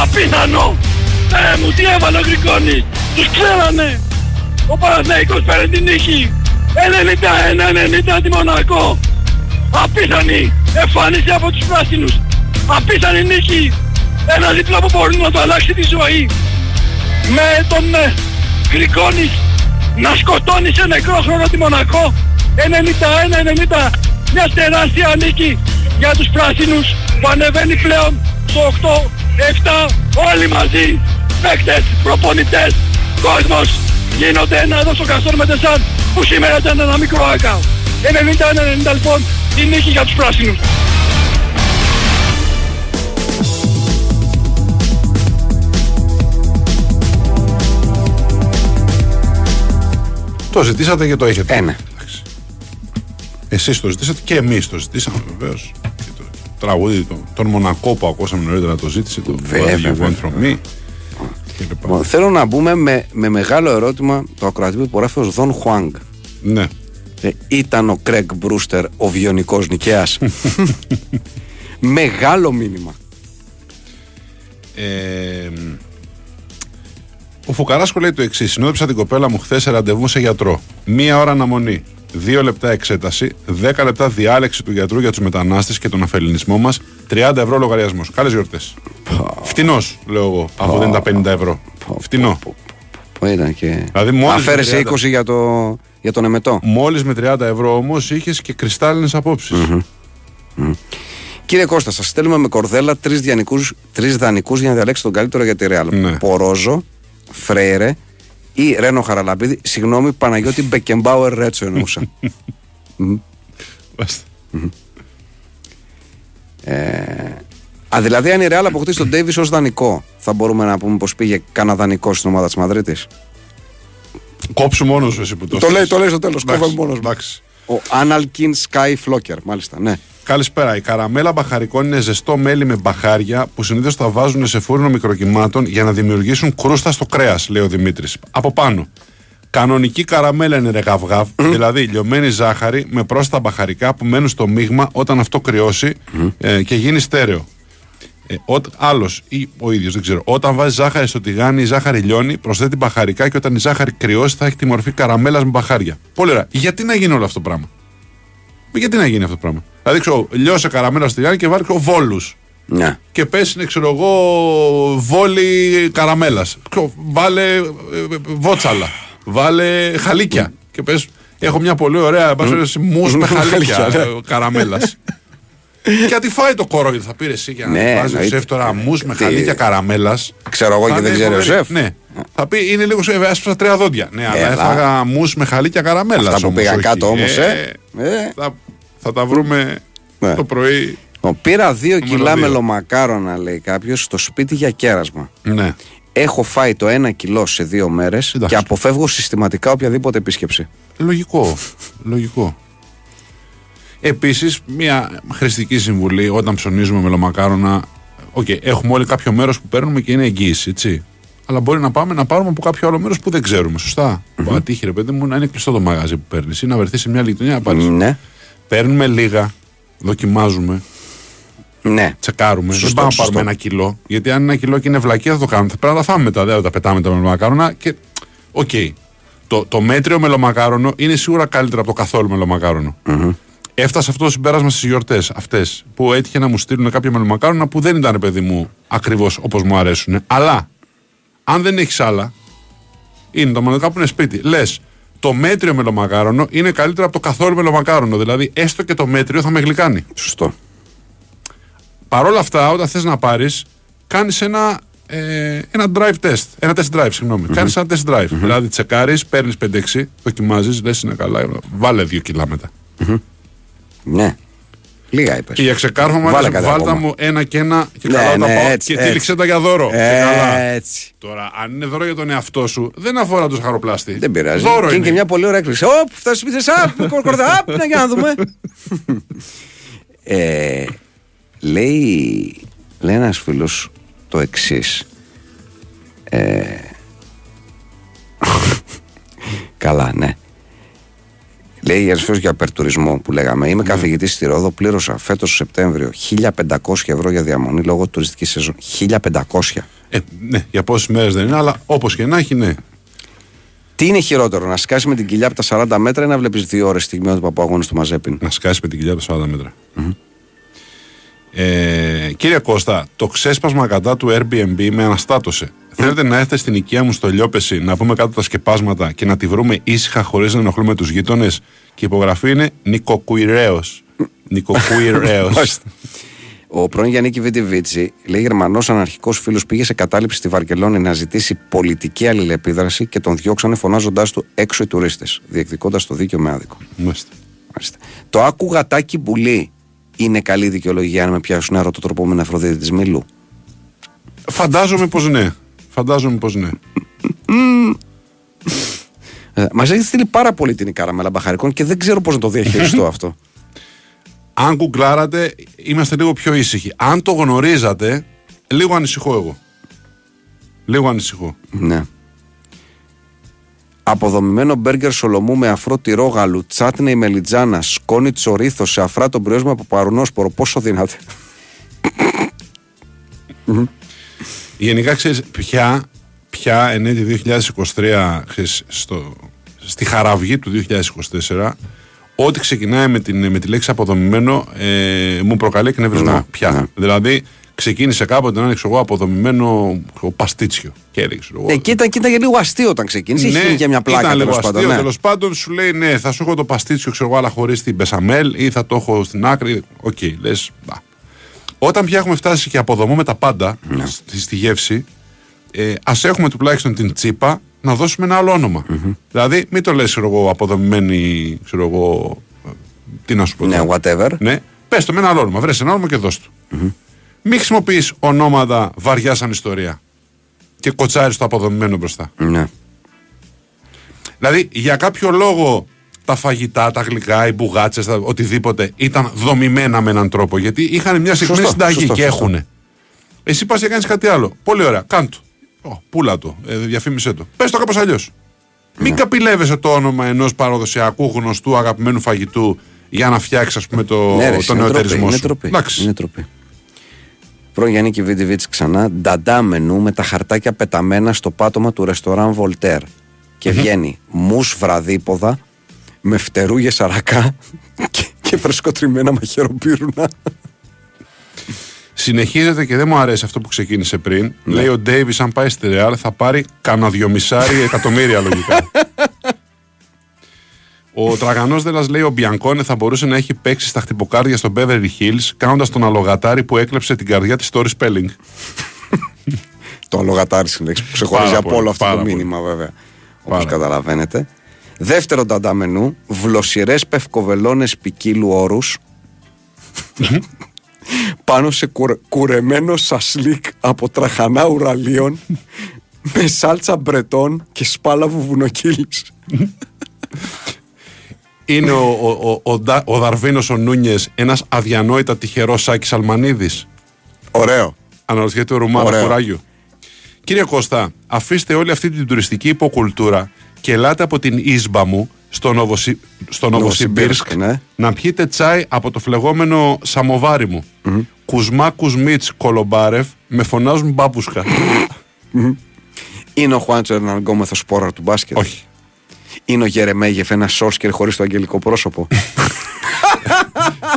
Απίθανο. Ε, μου τι έβαλε ο Γκρικόνης. Τους ξέρανε. Ο Παναθηναϊκός παίρνει την νίκη. 91-90 τη Μονακό. Απίθανη εμφάνιση από τους πράσινους. Απίθανη νίκη. Ένα διπλό που μπορεί να το αλλάξει τη ζωή. Με τον ε, Γκρικόνης να σκοτώνει σε νεκρό χρόνο τη Μονακό. 91-90. Μια τεράστια νίκη για τους πράσινους που ανεβαίνει πλέον στο 8, 7, όλοι μαζί. Παίκτες, προπονητές, κόσμος γίνονται ένα εδώ στο Καστόρ Μετεσάν που σήμερα ήταν ένα μικρό άκα. 91-90 λοιπόν η νίκη για τους πράσινους. Το ζητήσατε και το έχετε. Ένα. Εντάξει. Εσείς το ζητήσατε και εμείς το ζητήσαμε βεβαίως. Και το τραγούδι το, τον Μονακό που ακούσαμε νωρίτερα το ζήτησε. Το Βέβαια, What You βέβαια. Want From Me. και λοιπά. Λοιπόν, Θέλω να μπούμε με, με μεγάλο ερώτημα το ακροατή που γράφει ως Δον Χουάνγκ. Ναι. Ε, ήταν ο Κρέγκ Μπρούστερ ο βιονικός νικαίας. Μεγάλο μήνυμα. Ε, ο Φουκαράσκο λέει το εξής: Συνόδεψα την κοπέλα μου χθες σε ραντεβού σε γιατρό. Μία ώρα αναμονή. Δύο λεπτά εξέταση. Δέκα λεπτά διάλεξη του γιατρού για τους μετανάστες και τον αφελινισμό μας. 30 ευρώ λογαριασμός. Καλές γιορτές. Φτηνός, λέω εγώ, αφού δεν είναι τα 50 ευρώ. Φτηνό. Που ήταν και... Δηλαδή, μόλις Αφαίρεσε με 30. 20 για, το, για τον εμετό. Μόλις με 30 ευρώ όμως είχες και κρυστάλλινες απόψεις. Κύριε Κώστα, σας στέλνουμε με κορδέλα τρεις τρεις δανεικού για να διαλέξετε τον καλύτερο για τη Ρεάλ. Ναι. Πορόζο, Φρέιρε ή Ρένο Χαραλαμπίδη. Συγγνώμη, Παναγιώτη Μπεκεμπάουερ Ρέτσο εννοούσα. Α, δηλαδή, αν η Ρεάλ αποκτήσει τον Ντέιβι ως δανεικό, θα μπορούμε να πούμε πως πήγε κανένα δανεικό στην ομάδα της Μαδρίτης; Κόψου μόνος σου εσύ που το Το θες. λέει, το λέει στο τέλος. Εντάξει, Κόβαμε μόνος. εντάξει. Ο Άναλκιν Sky Flocker, μάλιστα, ναι. Καλησπέρα. Η καραμέλα μπαχαρικών είναι ζεστό μέλι με μπαχάρια που συνήθως τα βάζουν σε φούρνο μικροκυμάτων για να δημιουργήσουν κρούστα στο κρέας, λέει ο Δημήτρης. Από πάνω. Κανονική καραμέλα είναι ρε γαυγάβ, δηλαδή λιωμένη ζάχαρη με πρόσθετα μπαχαρικά που μένουν στο μείγμα όταν αυτό κρυώσει ε, και γίνει στέρεο. Ε, Άλλος ή ο ίδιος, δεν ξέρω. Όταν βάζει ζάχαρη στο τηγάνι, η ζάχαρη λιώνει, προσθέτει μπαχαρικά και όταν η ζάχαρη κρυώσει θα έχει τη μορφή καραμέλας με μπαχάρια. Πολύ ωραία. Γιατί να γίνει όλο αυτό το πράγμα; Γιατί να γίνει αυτό το πράγμα; Δηλαδή, ξέρω, λιώσε καραμέλα στο τηγάνι και βάλει βόλους. ναι. Και πέσει, ξέρω εγώ, βόλι καραμέλας. Βάλε ε, ε, βότσαλα. Βάλε χαλίκια. Και πες, έχω μια πολύ ωραία μου με χαλίκια Χαλίκια, ε, καραμέλας. Και τι φάει το κόρο, γιατί θα πήρε εσύ για να Ναι, βάζεις ο εννοείται. σεφ τώρα μου με Τι- χαλίκια καραμέλας. Ξέρω εγώ και δεν ξέρει ο σεφ. Ναι. Θα πει είναι λίγο σε έσπασα τρία δόντια. Ναι, αλλά Έλα. έφαγα μου με χαλίκια καραμέλας. Αυτά που πήγαν κάτω όμως, ε. ε. Θα, θα τα βρούμε Ναι. το πρωί. Ο, πήρα δύο Νούμερο κιλά δύο. μελομακάρονα, λέει κάποιος, στο σπίτι για κέρασμα. Ναι. Έχω φάει το ένα κιλό σε δύο μέρες Εντάξει. και αποφεύγω συστηματικά οποιαδήποτε επίσκεψη. Λογικό. Λογικό. Επίσης, μια χρηστική συμβουλή όταν ψωνίζουμε μελομακάρονα. Οκ, έχουμε όλοι κάποιο μέρος που παίρνουμε και είναι εγγύηση, έτσι. Αλλά μπορεί να πάμε να πάρουμε από κάποιο άλλο μέρος που δεν ξέρουμε. Σωστά. Mm-hmm. Αν τύχει, ρε παιδί μου, να είναι κλειστό το μαγαζί που παίρνεις ή να βρεθείς σε μια γειτονιά να πάρεις. Ναι. Παίρνουμε λίγα, δοκιμάζουμε, Ναι. τσεκάρουμε. Σωστό, δεν πάμε να σωστό. πάρουμε ένα κιλό. Γιατί αν ένα κιλό και είναι βλακεία θα το κάνουμε. Θα πρέπει να τα φάμε μετά. Δεν θα τα πετάμε τα μελομακάρονα. Και οκ. Το, το μέτριο μελομακάρονο είναι σίγουρα καλύτερο από το καθόλου μελομακάρονο. Έφτασα σ' αυτό το συμπέρασμα στις γιορτές αυτές που έτυχε να μου στείλουν κάποια μελομακάρονα που δεν ήταν παιδί μου ακριβώς όπως μου αρέσουν. Αλλά αν δεν έχεις άλλα, είναι το μοναδικά που είναι σπίτι. Λες, το μέτριο μελομακάρονο είναι καλύτερο από το καθόλου μελομακάρονο. Δηλαδή, έστω και το μέτριο θα με γλυκάνει. Σωστό. Παρ' όλα αυτά, όταν θες να πάρεις, κάνεις ένα, ε, ένα drive test. Ένα test drive, συγγνωμη Κάνεις ένα test drive. Δηλαδή, τσεκάρεις, παίρνεις 5-6, δοκιμάζεις, λες είναι καλά, βάλε 2 κιλά μετά. Ναι. Λίγα είπες. Και για ξεκάρφωμα Βάλε λες, κάτι βάλτα ακόμα. μου ένα και ένα και Ναι, καλά τα ναι, πάω έτσι, και έτσι. τύλιξε τα για δώρο. Και καλά. Έτσι. Τώρα, αν είναι δώρο για τον εαυτό σου, δεν αφορά το ζαχαροπλάστη. Δεν πειράζει. Δώρο και είναι είναι. και μια πολύ ωραία έκπληξη. Ωπ, θα σου πει απ, κορκορδά, απ, να για να δούμε. ε, λέει, λέει ένας φίλος το εξής. Ε, καλά, ναι. Λέει για φίλος για υπερτουρισμό που λέγαμε. Είμαι καθηγητής στη Ρόδο. Πλήρωσα φέτος το Σεπτέμβριο 1500 ευρώ για διαμονή λόγω τουριστικής σεζόν. 1500. Ε, ναι, για πόσες μέρες δεν είναι, αλλά όπως και να έχει, ναι. Τι είναι χειρότερο, να σκάσει με την κοιλιά από τα 40 μέτρα ή να βλέπεις δύο ώρες στιγμιότυπα του παπαγόνου του Μαζέπιν. Να σκάσει με την κοιλιά από τα 40 μέτρα. Ε, κύριε Κώστα, το ξέσπασμα κατά του Airbnb με αναστάτωσε. Θέλετε να έρθετε στην οικία μου στο Λιόπεση να πούμε κάτω τα σκεπάσματα και να τη βρούμε ήσυχα χωρίς να ενοχλούμε τους γείτονες; Και η υπογραφή είναι Νικοκουιρέος. Νικοκουιρέος. Μάλιστα. Ο πρώην Γιάννη Βιντιβίτσι, λέει Γερμανός αναρχικός φίλος, πήγε σε κατάληψη στη Βαρκελόνη να ζητήσει πολιτική αλληλεπίδραση και τον διώξανε φωνάζοντάς του έξω οι τουρίστες, διεκδικώντας το δίκαιο με άδικο. Μάλιστα. Μάλιστα. Το άκου γατάκι πουλί είναι καλή δικαιολογία αν με πιάσουν ένα ρωτοτροπόμενο Αφροδίτη της Μήλου; Φαντάζομαι πως ναι. Φαντάζομαι πως ναι. Ε, Μας έχεις στείλει πάρα πολύ την η καραμέλα μπαχαρικών και δεν ξέρω πώς να το διαχειριστώ αυτό. Αν κουκλάρατε, είμαστε λίγο πιο ήσυχοι. Αν το γνωρίζατε, λίγο ανησυχώ εγώ. Λίγο ανησυχώ. Ναι. Αποδομημένο μπέργκερ σολομού με αφρό τυρόγαλου, τσάτνεϊ μελιτζάνα, σκόνη τσορίθο σε αφρά τον πριόσμο από παρουνόσπορο. Πόσο δίνατε. Γενικά ξέρεις πια, πια εν έτη 2023 ξέρεις, στο, στη χαραυγή του 2024 ό,τι ξεκινάει με, την, με τη λέξη αποδομημένο ε, μου προκαλεί εκνευρισμό Ναι, πια. ναι. Δηλαδή ξεκίνησε κάποτε να είναι ξέρω εγώ, αποδομημένο ο παστίτσιο. Και έλεγε, ξέρω εγώ, Ε, και ήταν, και ήταν και λίγο αστείο όταν ξεκίνησε. ναι, Είχε και μια πλάκα ήταν λίγο τέλος αστείο. πάντων. Ναι. Τέλος πάντων σου λέει ναι, θα σου έχω το παστίτσιο ξέρω εγώ, αλλά χωρίς την μπεσαμέλ ή θα το έχω στην άκρη. Οκ, λες. Όταν πια έχουμε φτάσει και αποδομούμε τα πάντα Ναι. στη, στη γεύση, ε, ας έχουμε τουλάχιστον την τσίπα να δώσουμε ένα άλλο όνομα. Δηλαδή, μην το λες, ξέρω εγώ, αποδομημένη, ξέρω εγώ. ε, Τι να σου πω. Ναι, τώρα. whatever. Ναι, πες το με ένα άλλο όνομα. Βρες ένα όνομα και δώσ' του. Μην χρησιμοποιείς ονόματα βαριά σαν ιστορία. Και κοτσάρεις το αποδομημένο μπροστά. Ναι. Δηλαδή, για κάποιο λόγο τα φαγητά, τα γλυκά, οι μπουγάτσες, οτιδήποτε ήταν δομημένα με έναν τρόπο. Γιατί είχαν μια συγκεκριμένη Σωστό, συνταγή σωστό, και σωστό. έχουν. Εσύ πας και κάνεις κάτι άλλο. Πολύ ωραία. Κάντο. Ω, πούλα το. Ε, διαφήμισε το. Πες το κάπως αλλιώς. Ναι. Μην καπηλεύεσαι το όνομα ενός παραδοσιακού γνωστού αγαπημένου φαγητού για να φτιάξεις, ας πούμε, το, Ναι, ρε, το είναι νεοτερισμό τροπή, σου. Είναι τροπή. Εντάξει. Είναι τροπή. Πρώην Γιάννη Βιντιβίτς ξανά νταντά μενού με τα χαρτάκια πεταμένα στο πάτωμα του ρεστοράν Βολτέρ. Και βγαίνει μους βραδίποδα με φτερούγε σαρακά και, και φρεσκοτριμμένα μαχαιροπύρουνα. Συνεχίζεται και δεν μου αρέσει αυτό που ξεκίνησε πριν. Ναι. Λέει ο Ντέιβις, αν πάει στη Ρεάλ, θα πάρει κανένα δυομισάρι εκατομμύρια λογικά. Ο τραγανός Δέλλα λέει: Ο Μπιανκόνε θα μπορούσε να έχει παίξει στα χτυποκάρδια στο Beverly Hills κάνοντας τον αλογατάρι που έκλεψε την καρδιά της Τόρις Spelling. το αλογατάρι λέξη που ξεχωρίζει Πάρα από πολύ, όλο αυτό πάρα το πολύ. μήνυμα βέβαια. Όπως Πάρα. καταλαβαίνετε. Δεύτερο νταντά μενού, βλοσιρές πευκοβελώνες ποικίλου όρους. πάνω σε κουρε- κουρεμένο σασλίκ από τραχανά ουραλίων με σάλτσα μπρετών και σπάλα βουβουνοκύλης. Είναι ο, ο, ο, ο, Ντα- ο Δαρβίνος ο Νούνιες ένας αδιανόητα τυχερός Σάκης Αλμανίδης. Ωραίο. Αναρωτιέται ο Ρουμάνα Ωραίο. κουράγιο. Κύριε Κώστα, αφήστε όλη αυτή την τουριστική υποκουλτούρα και ελάτε από την Ίσμπα μου στο, Νοβοσι... στο Νοβοσιμπίρσκ Νοβοσιμπίρσκ, ναι. να πιείτε τσάι από το φλεγόμενο σαμοβάρι μου. Κουσμά Κουσμίτς Κολομπάρεφ με φωνάζουν μπάμπουσκα. Είναι ο Χουάντσο Ερναγκόμεθος σπόρα του μπάσκετ. Όχι. Είναι ο Γερεμέγεφ ένα σόρσκερ χωρίς το αγγελικό πρόσωπο.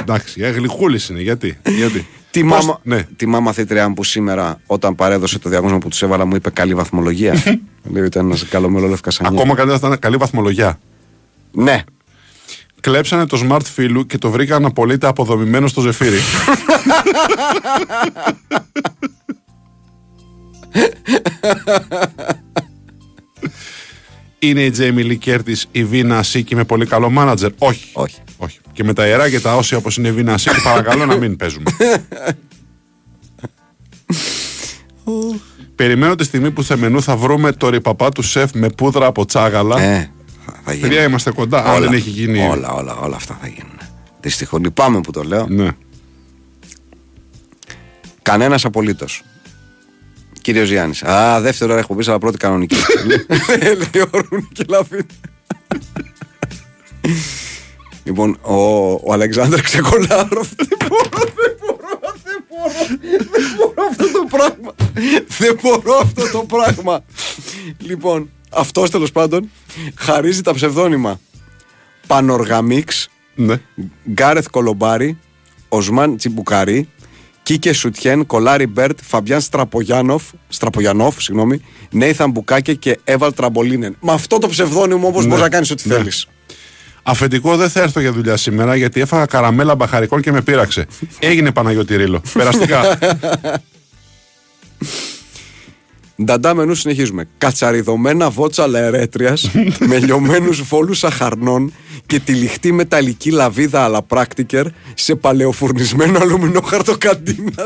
Εντάξει, ε, γλυκούλης είναι. Γιατί. Γιατί. Τι Πώς- μάμα, Ναι. τη μάμα θήτρια μου που σήμερα όταν παρέδωσε το διαγωνισμό που τους έβαλα μου είπε καλή βαθμολογία. Λέει ότι ήταν ένας καλό μελόλευκα σανιά. Ακόμα καλύτερα ήταν καλή βαθμολογιά. Ναι. Κλέψανε το smart φίλου και το βρήκαν απολύτως αποδομημένο στο Ζεφύρι. Είναι η Τζέιμι Λι Κέρτις η Βίνα Ασίκη με πολύ καλό μάνατζερ. Όχι. Όχι. Όχι. Και με τα ιερά και τα όσια όπως είναι η Βίνα Ασίκη, παρακαλώ να μην παίζουμε. Περιμένω τη στιγμή που σε μενού θα βρούμε το ρηπαπά του σεφ με πούδρα από τσάγαλα. Ε, θα- θα γίνει. Παιδιά, είμαστε κοντά. Αν δεν έχει γίνει. Όλα, όλα, όλα αυτά θα γίνουν. Δυστυχώς. Λυπάμαι που το λέω. Ναι. Κανένας απολύτως. Κύριος Γιάννης. Α, δεύτερη ώρα εκπομπή, αλλά πρώτη κανονική. Λέει ο Ρούνι και Λαβίν. λοιπόν, ο, ο Αλεξάνδρ Ξεκολάροφ. Δεν μπορώ, δεν μπορώ, δεν μπορώ. Δεν μπορώ αυτό το πράγμα. Δεν μπορώ αυτό το πράγμα. λοιπόν, αυτός τέλος πάντων χαρίζει τα ψευδόνυμα Πανοργαμίξ, ναι. Γκάρεθ Κολομπάρη, Οσμάν Τσιμπουκαρή, Κίκε Σουτιέν, Κολάρι Μπέρτ, Φαμπιάν Στραπογιάνοφ, Στραπογιανόφ, συγγνώμη, Νέιθαν Μπουκάκε και Έβαλ Τραμπολίνεν. Με αυτό το ψευδόνυμο όμω Ναι. μπορείς να κάνεις ό,τι Ναι. θέλεις. Αφεντικό δεν θα έρθω για δουλειά σήμερα γιατί έφαγα καραμέλα μπαχαρικών και με πείραξε. Έγινε Παναγιώτη Ρήλο. Περαστικά. Νταντά μενού συνεχίζουμε. Κατσαριδωμένα βότσα λερέτρια με λιωμένους βόλους αχαρνών και τη λιχτή μεταλλική λαβίδα αλαπράκτικερ σε παλαιοφουρνισμένο αλουμινόχαρτο καντίνα.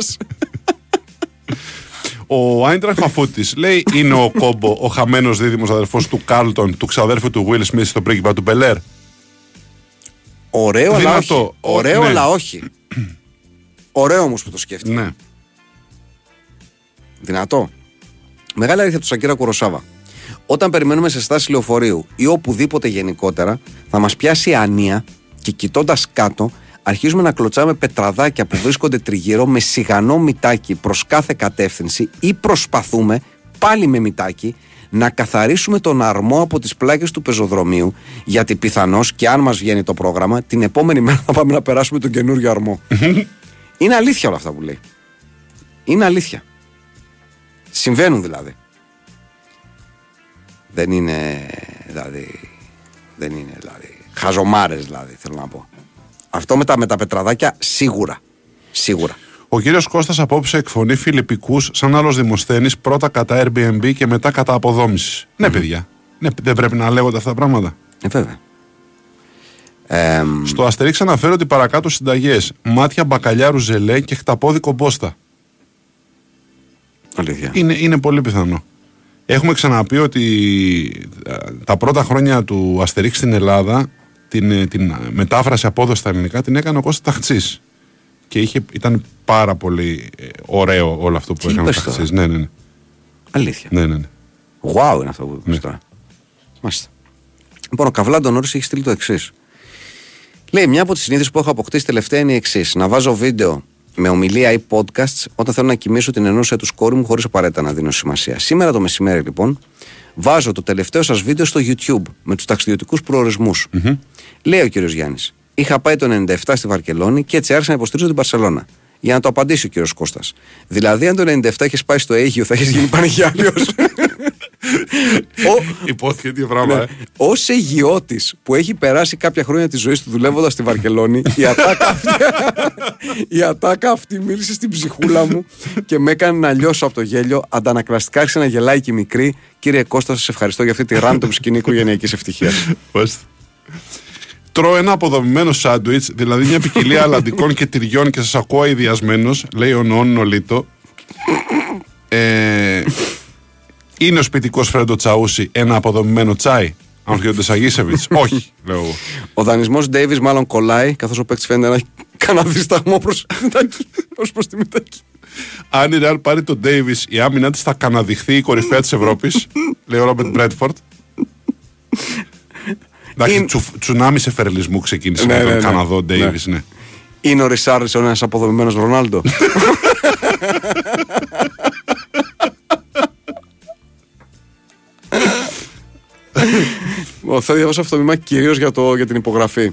ο Άιντραχ Φαφούτη λέει: Είναι ο Κόμπο, ο χαμένος δίδυμος αδερφός του Κάρλτον, του ξαδέρφου του Will Smith στο πρίγκιπα του Μπελέρ. Ωραίο, αλλά Δυνατό. όχι. Ο- Ωραίο, ναι. αλλά όχι. Ωραίο όμως που το σκέφτηκε. Ναι. Δυνατό. Μεγάλη αλήθεια του Σακύρα Κουροσάβα. Όταν περιμένουμε σε στάση λεωφορείου ή οπουδήποτε γενικότερα, θα μας πιάσει η ανία και κοιτώντας κάτω, αρχίζουμε να κλωτσάμε πετραδάκια που βρίσκονται τριγύρω με σιγανό μητάκι προς κάθε κατεύθυνση ή προσπαθούμε πάλι με μητάκι να καθαρίσουμε τον αρμό από τις πλάκες του πεζοδρομίου γιατί πιθανώς και αν μας βγαίνει το πρόγραμμα την επόμενη μέρα θα πάμε να περάσουμε τον καινούριο αρμό. Είναι αλήθεια όλα αυτά που λέει. Είναι αλήθεια. Συμβαίνουν δηλαδή. Δεν είναι δηλαδή. Δεν είναι δηλαδή. Χαζομάρες δηλαδή θέλω να πω. Αυτό με τα, με τα πετραδάκια σίγουρα. Σίγουρα. Ο κύριος Κώστας απόψε εκφωνεί Φιλιππικούς σαν άλλος δημοσθένης πρώτα κατά Airbnb και μετά κατά αποδόμησης. Ναι, παιδιά. Ναι, δεν πρέπει να λέγονται αυτά τα πράγματα. Ε, βέβαια. Ε, Στο Αστερίξ αναφέρω ότι παρακάτω συνταγές μάτια μπακαλιάρου ζελέ και χταπόδι κομπόστα. Αλήθεια. Είναι, είναι πολύ πιθανό. Έχουμε ξαναπεί ότι ε, τα πρώτα χρόνια του Αστερίξ στην Ελλάδα την, ε, την μετάφραση απόδοση στα ελληνικά την έκανε ο Κώστας Ταχτσής. Και είχε, ήταν πάρα πολύ ε, ωραίο όλο αυτό που Τι έκανε ο είπες Ταχτσής. Ναι, ναι, ναι. Αλήθεια. ναι, ναι, ναι. Wow είναι αυτό που είπες Ναι. τώρα. Μάλιστα. Λοιπόν, ο Καβλάντο Νόρη έχει στείλει το εξής. Λέει: Μια από τις συνήθειες που έχω αποκτήσει τελευταία είναι η εξής. Να βάζω βίντεο με ομιλία ή podcasts όταν θέλω να κοιμήσω την ενώσια του κόρη μου χωρίς απαραίτητα να δίνω σημασία. Σήμερα το μεσημέρι, λοιπόν, βάζω το τελευταίο σας βίντεο στο YouTube με τους ταξιδιωτικούς προορισμούς. Λέει ο κύριος Γιάννης: Είχα πάει το 97 στη Βαρκελόνη και έτσι άρχισα να υποστηρίζω την Παρσελώνα. Για να το απαντήσει ο κύριος Κώστας. Δηλαδή, αν το 97 έχει πάει στο Αίγυο, θα έχει γίνει πανηγιάλιο. Υπόθηκε τι πράγμα. Ναι. ε. Ω αιγιώτη που έχει περάσει κάποια χρόνια της ζωής του δουλεύοντας στη Βαρκελόνη, η ατάκα, αυτή, η ατάκα αυτή μίλησε στην ψυχούλα μου και με έκανε να λιώσω από το γέλιο. Αντανακλαστικά άρχισε να γελάει και η μικρή. Κύριε Κώστα, σας ευχαριστώ για αυτή τη random σκηνή οικογενειακής ευτυχίας. Μάλιστα. Τρώω ένα αποδομημένο σάντουιτς, δηλαδή μια ποικιλία αλαντικών και τυριών και σας ακούω αειδιασμένος, λέει ο Νόν Νολίτο. Ε, είναι ο σπιτικός Φρέντο Τσαούσι ένα αποδομημένο τσάι, Αμφιόντε Σαγίσεβιτ. Όχι, λέω εγώ. Ο δανεισμός Ντέιβις μάλλον κολλάει, καθώς ο παίκτης φαίνεται να έχει κανένα δισταγμό προ τη Μητάκη. Αν η Ρεάλ πάρει τον Ντέιβις, η άμυνα της θα καναδειχθεί η κορυφαία της Ευρώπης, λέει ο Ρόμπερτ Μπρέτφορντ. Εντάξει, Είναι- τσου, τσουνάμι σε φερελισμού ξεκίνησε Ναι, με τον ναι, ναι. Καναδό Ντέιβις, ναι. Είναι ο Ρισάρλσον ένας αποδομημένος Ρονάλντο. Εγώ Θα διαβάσω αυτό το μήνυμα κυρίως για, το- για την υπογραφή.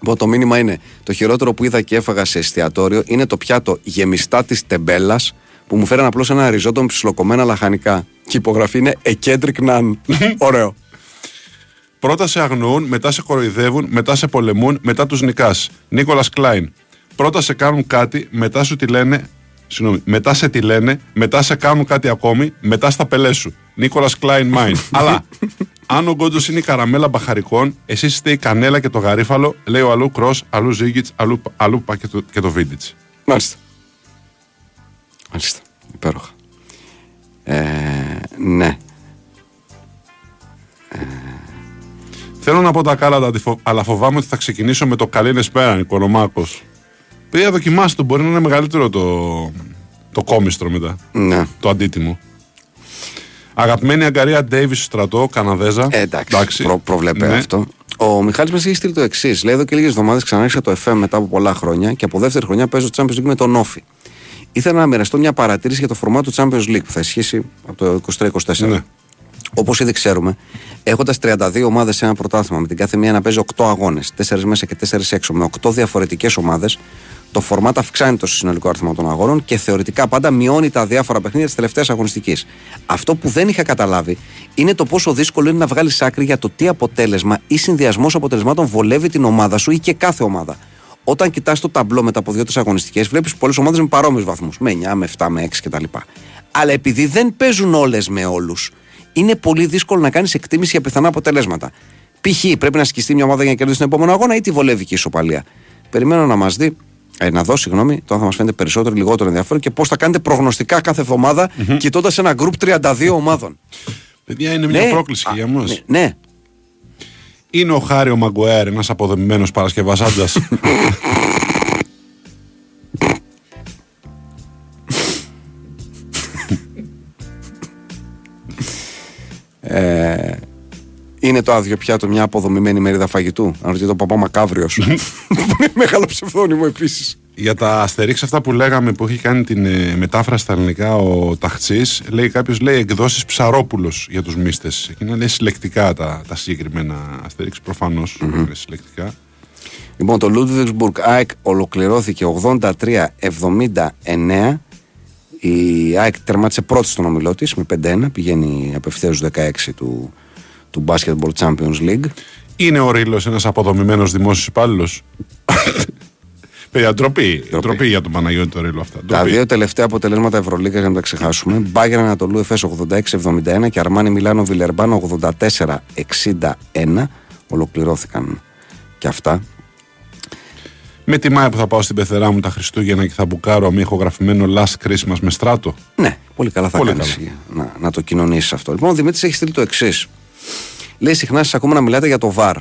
Λοιπόν, το μήνυμα είναι: Το χειρότερο που είδα και έφαγα σε εστιατόριο είναι το πιάτο γεμιστά της τεμπέλας που μου φέραν απλώς ένα ριζότο με ψιλοκομμένα λαχανικά. Και η υπογραφή είναι A Kendrick Nunn. Ωραίο. Πρώτα σε αγνοούν, μετά σε κοροϊδεύουν, μετά σε πολεμούν, μετά τους νικάς. Νίκολας Κλάιν. Πρώτα σε κάνουν κάτι, μετά σου τη λένε. Συγγνώμη, μετά σε τη λένε, μετά σε κάνουν κάτι ακόμη, μετά στα πελές σου. Νίκολας Κλάιν Μάιν. Αλλά Αν ο Γκόντο είναι η καραμέλα μπαχαρικών, εσείς είστε η κανέλα και το γαρίφαλο, λέει ο αλλού κρός, αλλού ζήγκιτ, αλλού, αλλού πα και το, και το βίντιτς. Μάλιστα. Μάλιστα. Υπέροχα. Ε, ναι. Θέλω να πω τα κάλατα, αντιφο- αλλά φοβάμαι ότι θα ξεκινήσω με το καλή σπέρα, Νικολομάκο. Παιδιά, δοκιμάστε το, μπορεί να είναι μεγαλύτερο το, το κόμιστρο μετά. Ναι. Το αντίτιμο. Αγαπημένη Αγκαρία Ντέιβις στο στρατό, Καναδέζα. Ε, εντάξει, Προ, προβλέπε Ναι. αυτό. Ο Μιχάλης μας έχει στείλει το εξής. Λέει εδώ και λίγες εβδομάδες ξανάρχισα το FM μετά από πολλά χρόνια και από δεύτερη χρονιά παίζω Champions League με τον Όφη. Ήθελα να μοιραστώ μια παρατήρηση για το φορμά του Champions League που θα ισχύσει από το 23-24. Ναι. Όπως ήδη ξέρουμε, έχοντας 32 ομάδες σε ένα πρωτάθλημα, με την κάθε μία να παίζει 8 αγώνες, 4 μέσα και 4 έξω, με 8 διαφορετικές ομάδες, το φορμάτ αυξάνει το συνολικό αριθμό των αγώνων και θεωρητικά πάντα μειώνει τα διάφορα παιχνίδια της τελευταίας αγωνιστικής. Αυτό που δεν είχα καταλάβει είναι το πόσο δύσκολο είναι να βγάλεις άκρη για το τι αποτέλεσμα ή συνδυασμός αποτελεσμάτων βολεύει την ομάδα σου ή και κάθε ομάδα. Όταν κοιτάς το ταμπλό μετά από δύο-τρεις αγωνιστικές, βλέπεις πολλές ομάδες με παρόμοιους βαθμούς. Με 9, με 7, με 6 κτλ. Αλλά επειδή δεν παίζουν όλες με όλους, είναι πολύ δύσκολο να κάνεις εκτίμηση για πιθανά αποτελέσματα. Π.χ. πρέπει να σκιστεί μια ομάδα για να κερδίσει τον επόμενο αγώνα ή τη βολεύει και η ισοπαλία. Περιμένω να μας δει, ε, να δω συγγνώμη, το αν θα μας φαίνεται περισσότερο ή λιγότερο ενδιαφέρον και πώς θα κάνετε προγνωστικά κάθε εβδομάδα κοιτώντας ένα γκρουπ 32 ομάδων. Παιδιά, είναι μια Ναι. πρόκληση Α, για μα. ναι, ναι. Είναι ο Χάριο Μαγκουέρ, ένας αποδομημένος παρασκευασάντας. Ε, είναι το άδειο πιάτο μια αποδομημένη μερίδα φαγητού. Αν ρωτήσετε τον παπά Μακάβριος. που είναι μεγάλο ψευδόνυμο επίσης. Για τα αστερίξ αυτά που λέγαμε που έχει κάνει την ε, μετάφραση στα ελληνικά ο Ταχτσής, λέει κάποιος λέει εκδόσεις Ψαρόπουλος για τους μίστε. Εκείνα λέει συλλεκτικά τα, τα συγκεκριμένα αστερίξ, προφανώς είναι συλλεκτικά. Λοιπόν, το Ludwigsburg ΑΕΚ ολοκληρώθηκε 83-79. Η ΑΕΚ τερμάτισε πρώτη στον ομιλό της με 5-1. Πηγαίνει απευθείας στους 16 του, του Basketball Champions League. Είναι ο Ρήλο ένας αποδομημένος δημόσιος υπάλληλος; Παιδιά, ντροπή. Ντροπή για τον Παναγιώτη το Ρήλο αυτά. Τα Ντροπή. δύο τελευταία αποτελέσματα Ευρωλίγας για να τα ξεχάσουμε. Μπάγκερ Ανατολού Εφές 86-71 και Αρμάνι Μιλάνο Βιλερμπάνο 84-61. Ολοκληρώθηκαν και αυτά. Με τη Μάια που θα πάω στην πεθερά μου τα Χριστούγεννα και θα μπουκάρω με ηχογραφημένο Last Christmas με στράτο. Ναι, πολύ καλά θα Πολύ κάνεις να, να το κοινωνήσεις αυτό. Λοιπόν, ο Δημήτρης έχει στείλει το εξής. Λέει συχνά σας ακούμε να μιλάτε για το VAR.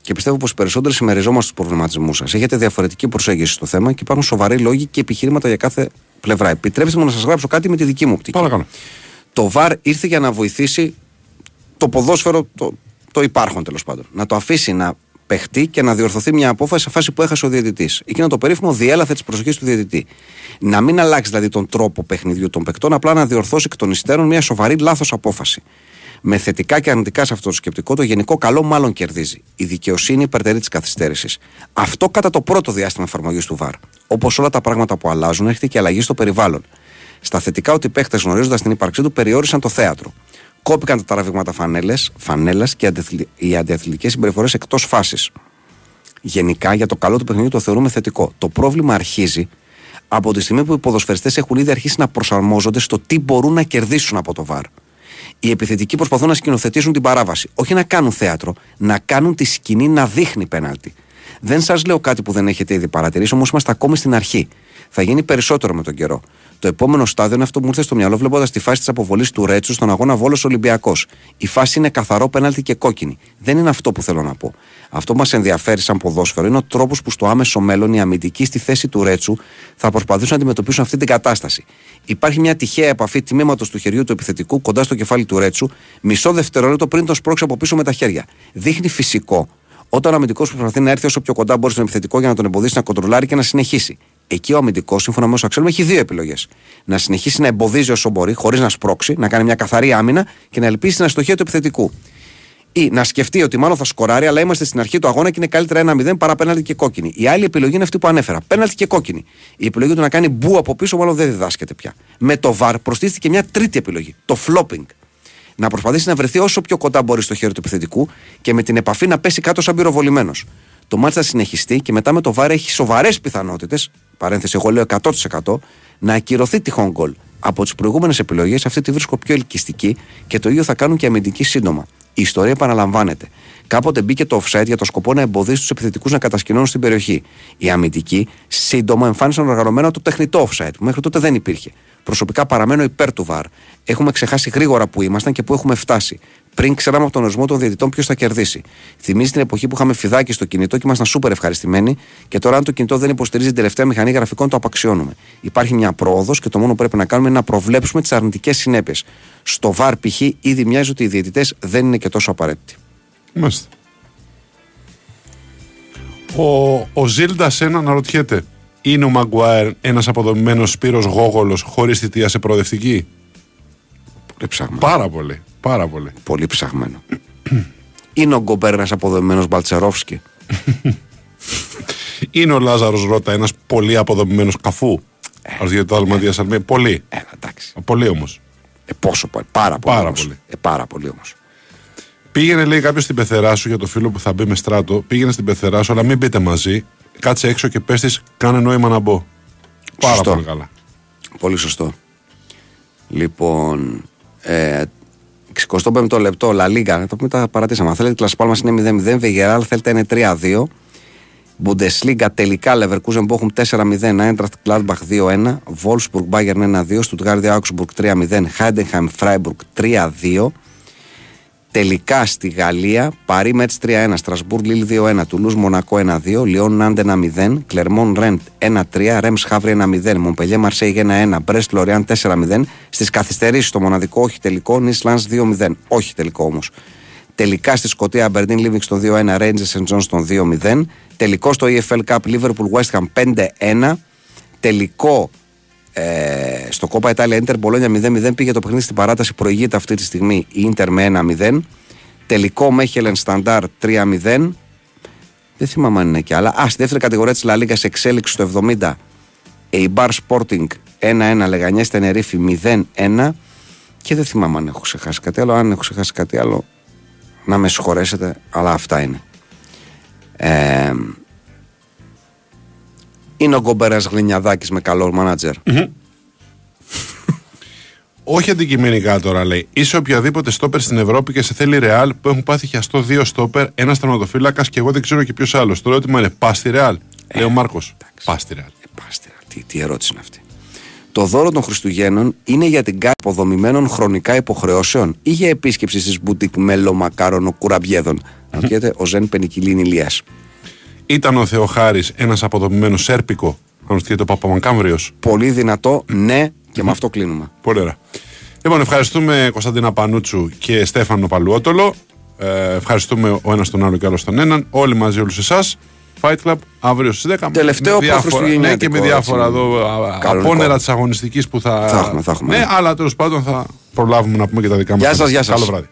Και πιστεύω πως οι περισσότεροι συμμεριζόμαστε τους προβληματισμούς σας. Έχετε διαφορετική προσέγγιση στο θέμα και υπάρχουν σοβαροί λόγοι και επιχειρήματα για κάθε πλευρά. Επιτρέψτε μου να σας γράψω κάτι με τη δική μου οπτική. Παρακαλώ. Το VAR ήρθε για να βοηθήσει το ποδόσφαιρο, το, το υπάρχον τέλος πάντων. Να το αφήσει να παιχτεί και να διορθωθεί μια απόφαση σε φάση που έχασε ο διαιτητής. Εκείνο το περίφημο διέλαθε τη προσοχή του διαιτητή. Να μην αλλάξει δηλαδή τον τρόπο παιχνιδιού των παικτών, απλά να διορθώσει εκ των υστέρων μια σοβαρή λάθος απόφαση. Με θετικά και αρνητικά σε αυτό το σκεπτικό, το γενικό καλό μάλλον κερδίζει. Η δικαιοσύνη υπερτερεί τη καθυστέρηση. Αυτό κατά το πρώτο διάστημα εφαρμογής του VAR. Όπως όλα τα πράγματα που αλλάζουν, έρχεται και αλλαγή στο περιβάλλον. Στα θετικά ότι οι παίχτες γνωρίζοντας την ύπαρξή του περιόρισαν το θέατρο. Κόπηκαν τα τραβήγματα φανέλας και αντιαθλη- οι αντιαθλητικές συμπεριφορές εκτός φάσης. Γενικά για το καλό του παιχνιδιού το θεωρούμε θετικό. Το πρόβλημα αρχίζει από τη στιγμή που οι ποδοσφαιριστές έχουν ήδη αρχίσει να προσαρμόζονται στο τι μπορούν να κερδίσουν από το βαρ. Οι επιθετικοί προσπαθούν να σκηνοθετήσουν την παράβαση. Όχι να κάνουν θέατρο, να κάνουν τη σκηνή να δείχνει πέναλτι. Δεν σας λέω κάτι που δεν έχετε ήδη παρατηρήσει, όμως είμαστε ακόμη στην αρχή. Θα γίνει περισσότερο με τον καιρό. Το επόμενο στάδιο είναι αυτό που μου ήρθε στο μυαλό βλέποντας τη φάση της αποβολής του Ρέτσου στον αγώνα Βόλος Ολυμπιακός. Η φάση είναι καθαρό πέναλτι και κόκκινη. Δεν είναι αυτό που θέλω να πω. Αυτό που μας ενδιαφέρει σαν ποδόσφαιρο είναι ο τρόπος που στο άμεσο μέλλον οι αμυντικοί στη θέση του Ρέτσου θα προσπαθήσουν να αντιμετωπίσουν αυτή την κατάσταση. Υπάρχει μια τυχαία επαφή τμήματος του χεριού του επιθετικού κοντά στο κεφάλι του Ρέτσου, μισό δευτερόλεπτο πριν τον σπρώξει από πίσω με τα χέρια. Δείχνει φυσικό όταν ο αμυντικός προσπαθεί να έρθει όσο πιο κοντά μπορεί στον επιθετικό για να τον εμποδίσει να κοντρολάρει και να συνεχίσει. Εκεί ο αμυντικός, σύμφωνα με όσο ξέρουμε, έχει δύο επιλογές. Να συνεχίσει να εμποδίζει όσο μπορεί, χωρίς να σπρώξει, να κάνει μια καθαρή άμυνα και να ελπίσει την αστοχία του επιθετικού. Ή να σκεφτεί ότι μάλλον θα σκοράρει, αλλά είμαστε στην αρχή του αγώνα και είναι καλύτερα 1-0 παρά πέναλτι και κόκκινη. Η άλλη επιλογή είναι αυτή που ανέφερα. Πέναλτι και κόκκινη. Η επιλογή του να κάνει μπου από πίσω μάλλον δεν διδάσκεται πια. Με το VAR προστίθεται μια τρίτη επιλογή. Το flopping. Να προσπαθήσει να βρεθεί όσο πιο κοντά μπορεί στο χέρι του επιθετικού και με την επαφή να πέσει κάτω σαν πυροβολημένος. Το μάτς θα συνεχιστεί και μετά με το VAR έχει σοβαρές πιθανότητες, παρένθεση, εγώ λέω 100%, να ακυρωθεί τυχόν γκολ. Από τις προηγούμενες επιλογές, αυτή τη βρίσκω πιο ελκυστική και το ίδιο θα κάνουν και οι αμυντικοί σύντομα. Η ιστορία επαναλαμβάνεται. Κάποτε μπήκε το offside για το σκοπό να εμποδίσει τους επιθετικούς να κατασκηνώνουν στην περιοχή. Οι αμυντικοί σύντομα εμφάνισαν οργανωμένα το τεχνητό offside, που μέχρι τότε δεν υπήρχε. Προσωπικά παραμένω υπέρ του VAR. Έχουμε ξεχάσει γρήγορα που ήμασταν και που έχουμε φτάσει. Πριν ξέραμε από τον ορισμό των διαιτητών ποιος θα κερδίσει. Θυμίζει την εποχή που είχαμε φιδάκι στο κινητό και ήμασταν σούπερ ευχαριστημένοι και τώρα, αν το κινητό δεν υποστηρίζει την τελευταία μηχανή γραφικών, το απαξιώνουμε. Υπάρχει μια πρόοδος και το μόνο που πρέπει να κάνουμε είναι να προβλέψουμε τις αρνητικές συνέπειες. Στο VAR π.χ. ήδη μοιάζει ότι οι διαιτητές δεν είναι και τόσο απαραίτητοι. Μάλιστα. Ο, ο Ζήλντας ένα αναρωτιέται. Είναι ο Μαγκουάερ ένας αποδομημένος Σπύρος Γόγολος χωρίς θητεία σε προοδευτική; Πολύ ψαγμένο. Πάρα πολύ. Πάρα πολύ. Πολύ ψαγμένο. είναι ο Γκομπέρ ένα αποδομημένος Μπαλτσερόφσκι. Είναι ο Λάζαρος Ρότα ένας πολύ αποδομημένος καφού. Ω για το Αλμαδία Σαλμία. Πολύ. Έλα, εντάξει. Πολύ όμως. Ε, πόσο πολύ. Πάρα πολύ. Πάρα όμως. πολύ. Ε, πάρα πολύ όμως. Πήγαινε, λέει κάποιος στην πεθερά σου για το φίλο που θα μπει με στράτο. Πήγαινε στην πεθερά σου, αλλά μην μπείτε μαζί. Κάτσε έξω και πες της, κάνε νόημα να μπω. Πάρα Σωστό. πολύ καλά. Πολύ σωστό. Λοιπόν, ε, 65ο λεπτό, Λα Λίγκα, να το πούμε τα παρατήσαμε. Αν θέλετε, Las Palmas είναι 0-0, Βεγεράλ θέλετε είναι 3-2. Bundesliga τελικά Leverkusen Bochum 4-0, Eintracht Gladbach 2-1, Wolfsburg Bayern 1-2, Stuttgart Augsburg 3-0, Heidenheim Freiburg 3-2. Τελικά στη Γαλλία, Παρί Μέτς 3-1, Στρασβούρ Λίλ 2-1, Τουλούς Μονακό 1-2, Λιόν Νάντ 1-0, Κλερμόν Ρεντ 1-3, Ρέμς Χαύρι 1-0, Μομπελιέ Μαρσέη 1-1, Μπρέστ Λοριάν 4-0. Στις καθυστερήσεις το μοναδικό όχι τελικό, Νις Λάνς 2-0, όχι τελικό όμως. Τελικά στη Σκωτία, Αμπερντίν Λίβινγκστον 2-1, Rangers and Johnston 2-0. Τελικό στο EFL Cup, Liverpool West Ham 5-1. Τελικό ε, στο Κόπα Ιτάλια Ιντερ Μπολόνια 0-0 πήγε το παιχνίδι στην παράταση. Προηγείται αυτή τη στιγμή η Ιντερ με 1-0. Τελικό Μέχελεν Σταντάρ 3-0. Δεν θυμάμαι αν είναι και άλλα. Α, στη δεύτερη κατηγορία της La Liga σε εξέλιξη στο 70. Eibar Sporting 1-1, Λεγανιές Τενερίφη 0-1. Και δεν θυμάμαι αν έχω ξεχάσει κάτι άλλο. Αν έχω ξεχάσει κάτι άλλο, να με συγχωρέσετε, αλλά αυτά είναι. Ε, είναι ο Γκομπέρας Γλινιαδάκης με καλό μάνατζερ. Όχι αντικειμενικά τώρα λέει. Είσαι οποιαδήποτε στόπερ στην Ευρώπη και σε θέλει ρεάλ που έχουν πάθει χιαστό δύο στόπερ, ένας τερματοφύλακας και εγώ δεν ξέρω και ποιος άλλος. Το ερώτημα είναι, πας στη ρεάλ. λέει ο Μάρκος. Πας στη ρεάλ. Ε, πάστερα, τι, τι ερώτηση είναι αυτή. Το δώρο των Χριστουγέννων είναι για την κάρτα αποδομημένων χρονικά υποχρεώσεων ή για επίσκεψη στις μπουτίκ μέλο μακάρονο κουραμπιέδων. Αναρωτιέται ο Ζεν Πενικυλίν Ηλίας. Ήταν ο Θεοχάρης ένας αποδομημένος Σέρπικο. Αναρωτιέται ο Παπαμακάμβριο. Πολύ δυνατό, ναι, και με αυτό κλείνουμε. Πολύ ωραία. Λοιπόν, ευχαριστούμε Κωνσταντίνα Πανούτσου και Στέφανο Παλουότολο. Ε, ευχαριστούμε ο ένας τον άλλο και άλλος τον έναν. Όλοι μαζί, όλους εσάς. Fight Club αύριο στις 10. Τελευταίο με διάφορα, προχριστουγεννιάτικο, ναι, και με έτσι. διάφορα εδώ α, Κανονικό. απόνερα της αγωνιστικής που θα. Θα έχουμε, θα έχουμε. Ναι, αλλά τέλος πάντων θα προλάβουμε να πούμε και τα δικά μας. Γεια σας, γεια σας. Καλό βράδυ.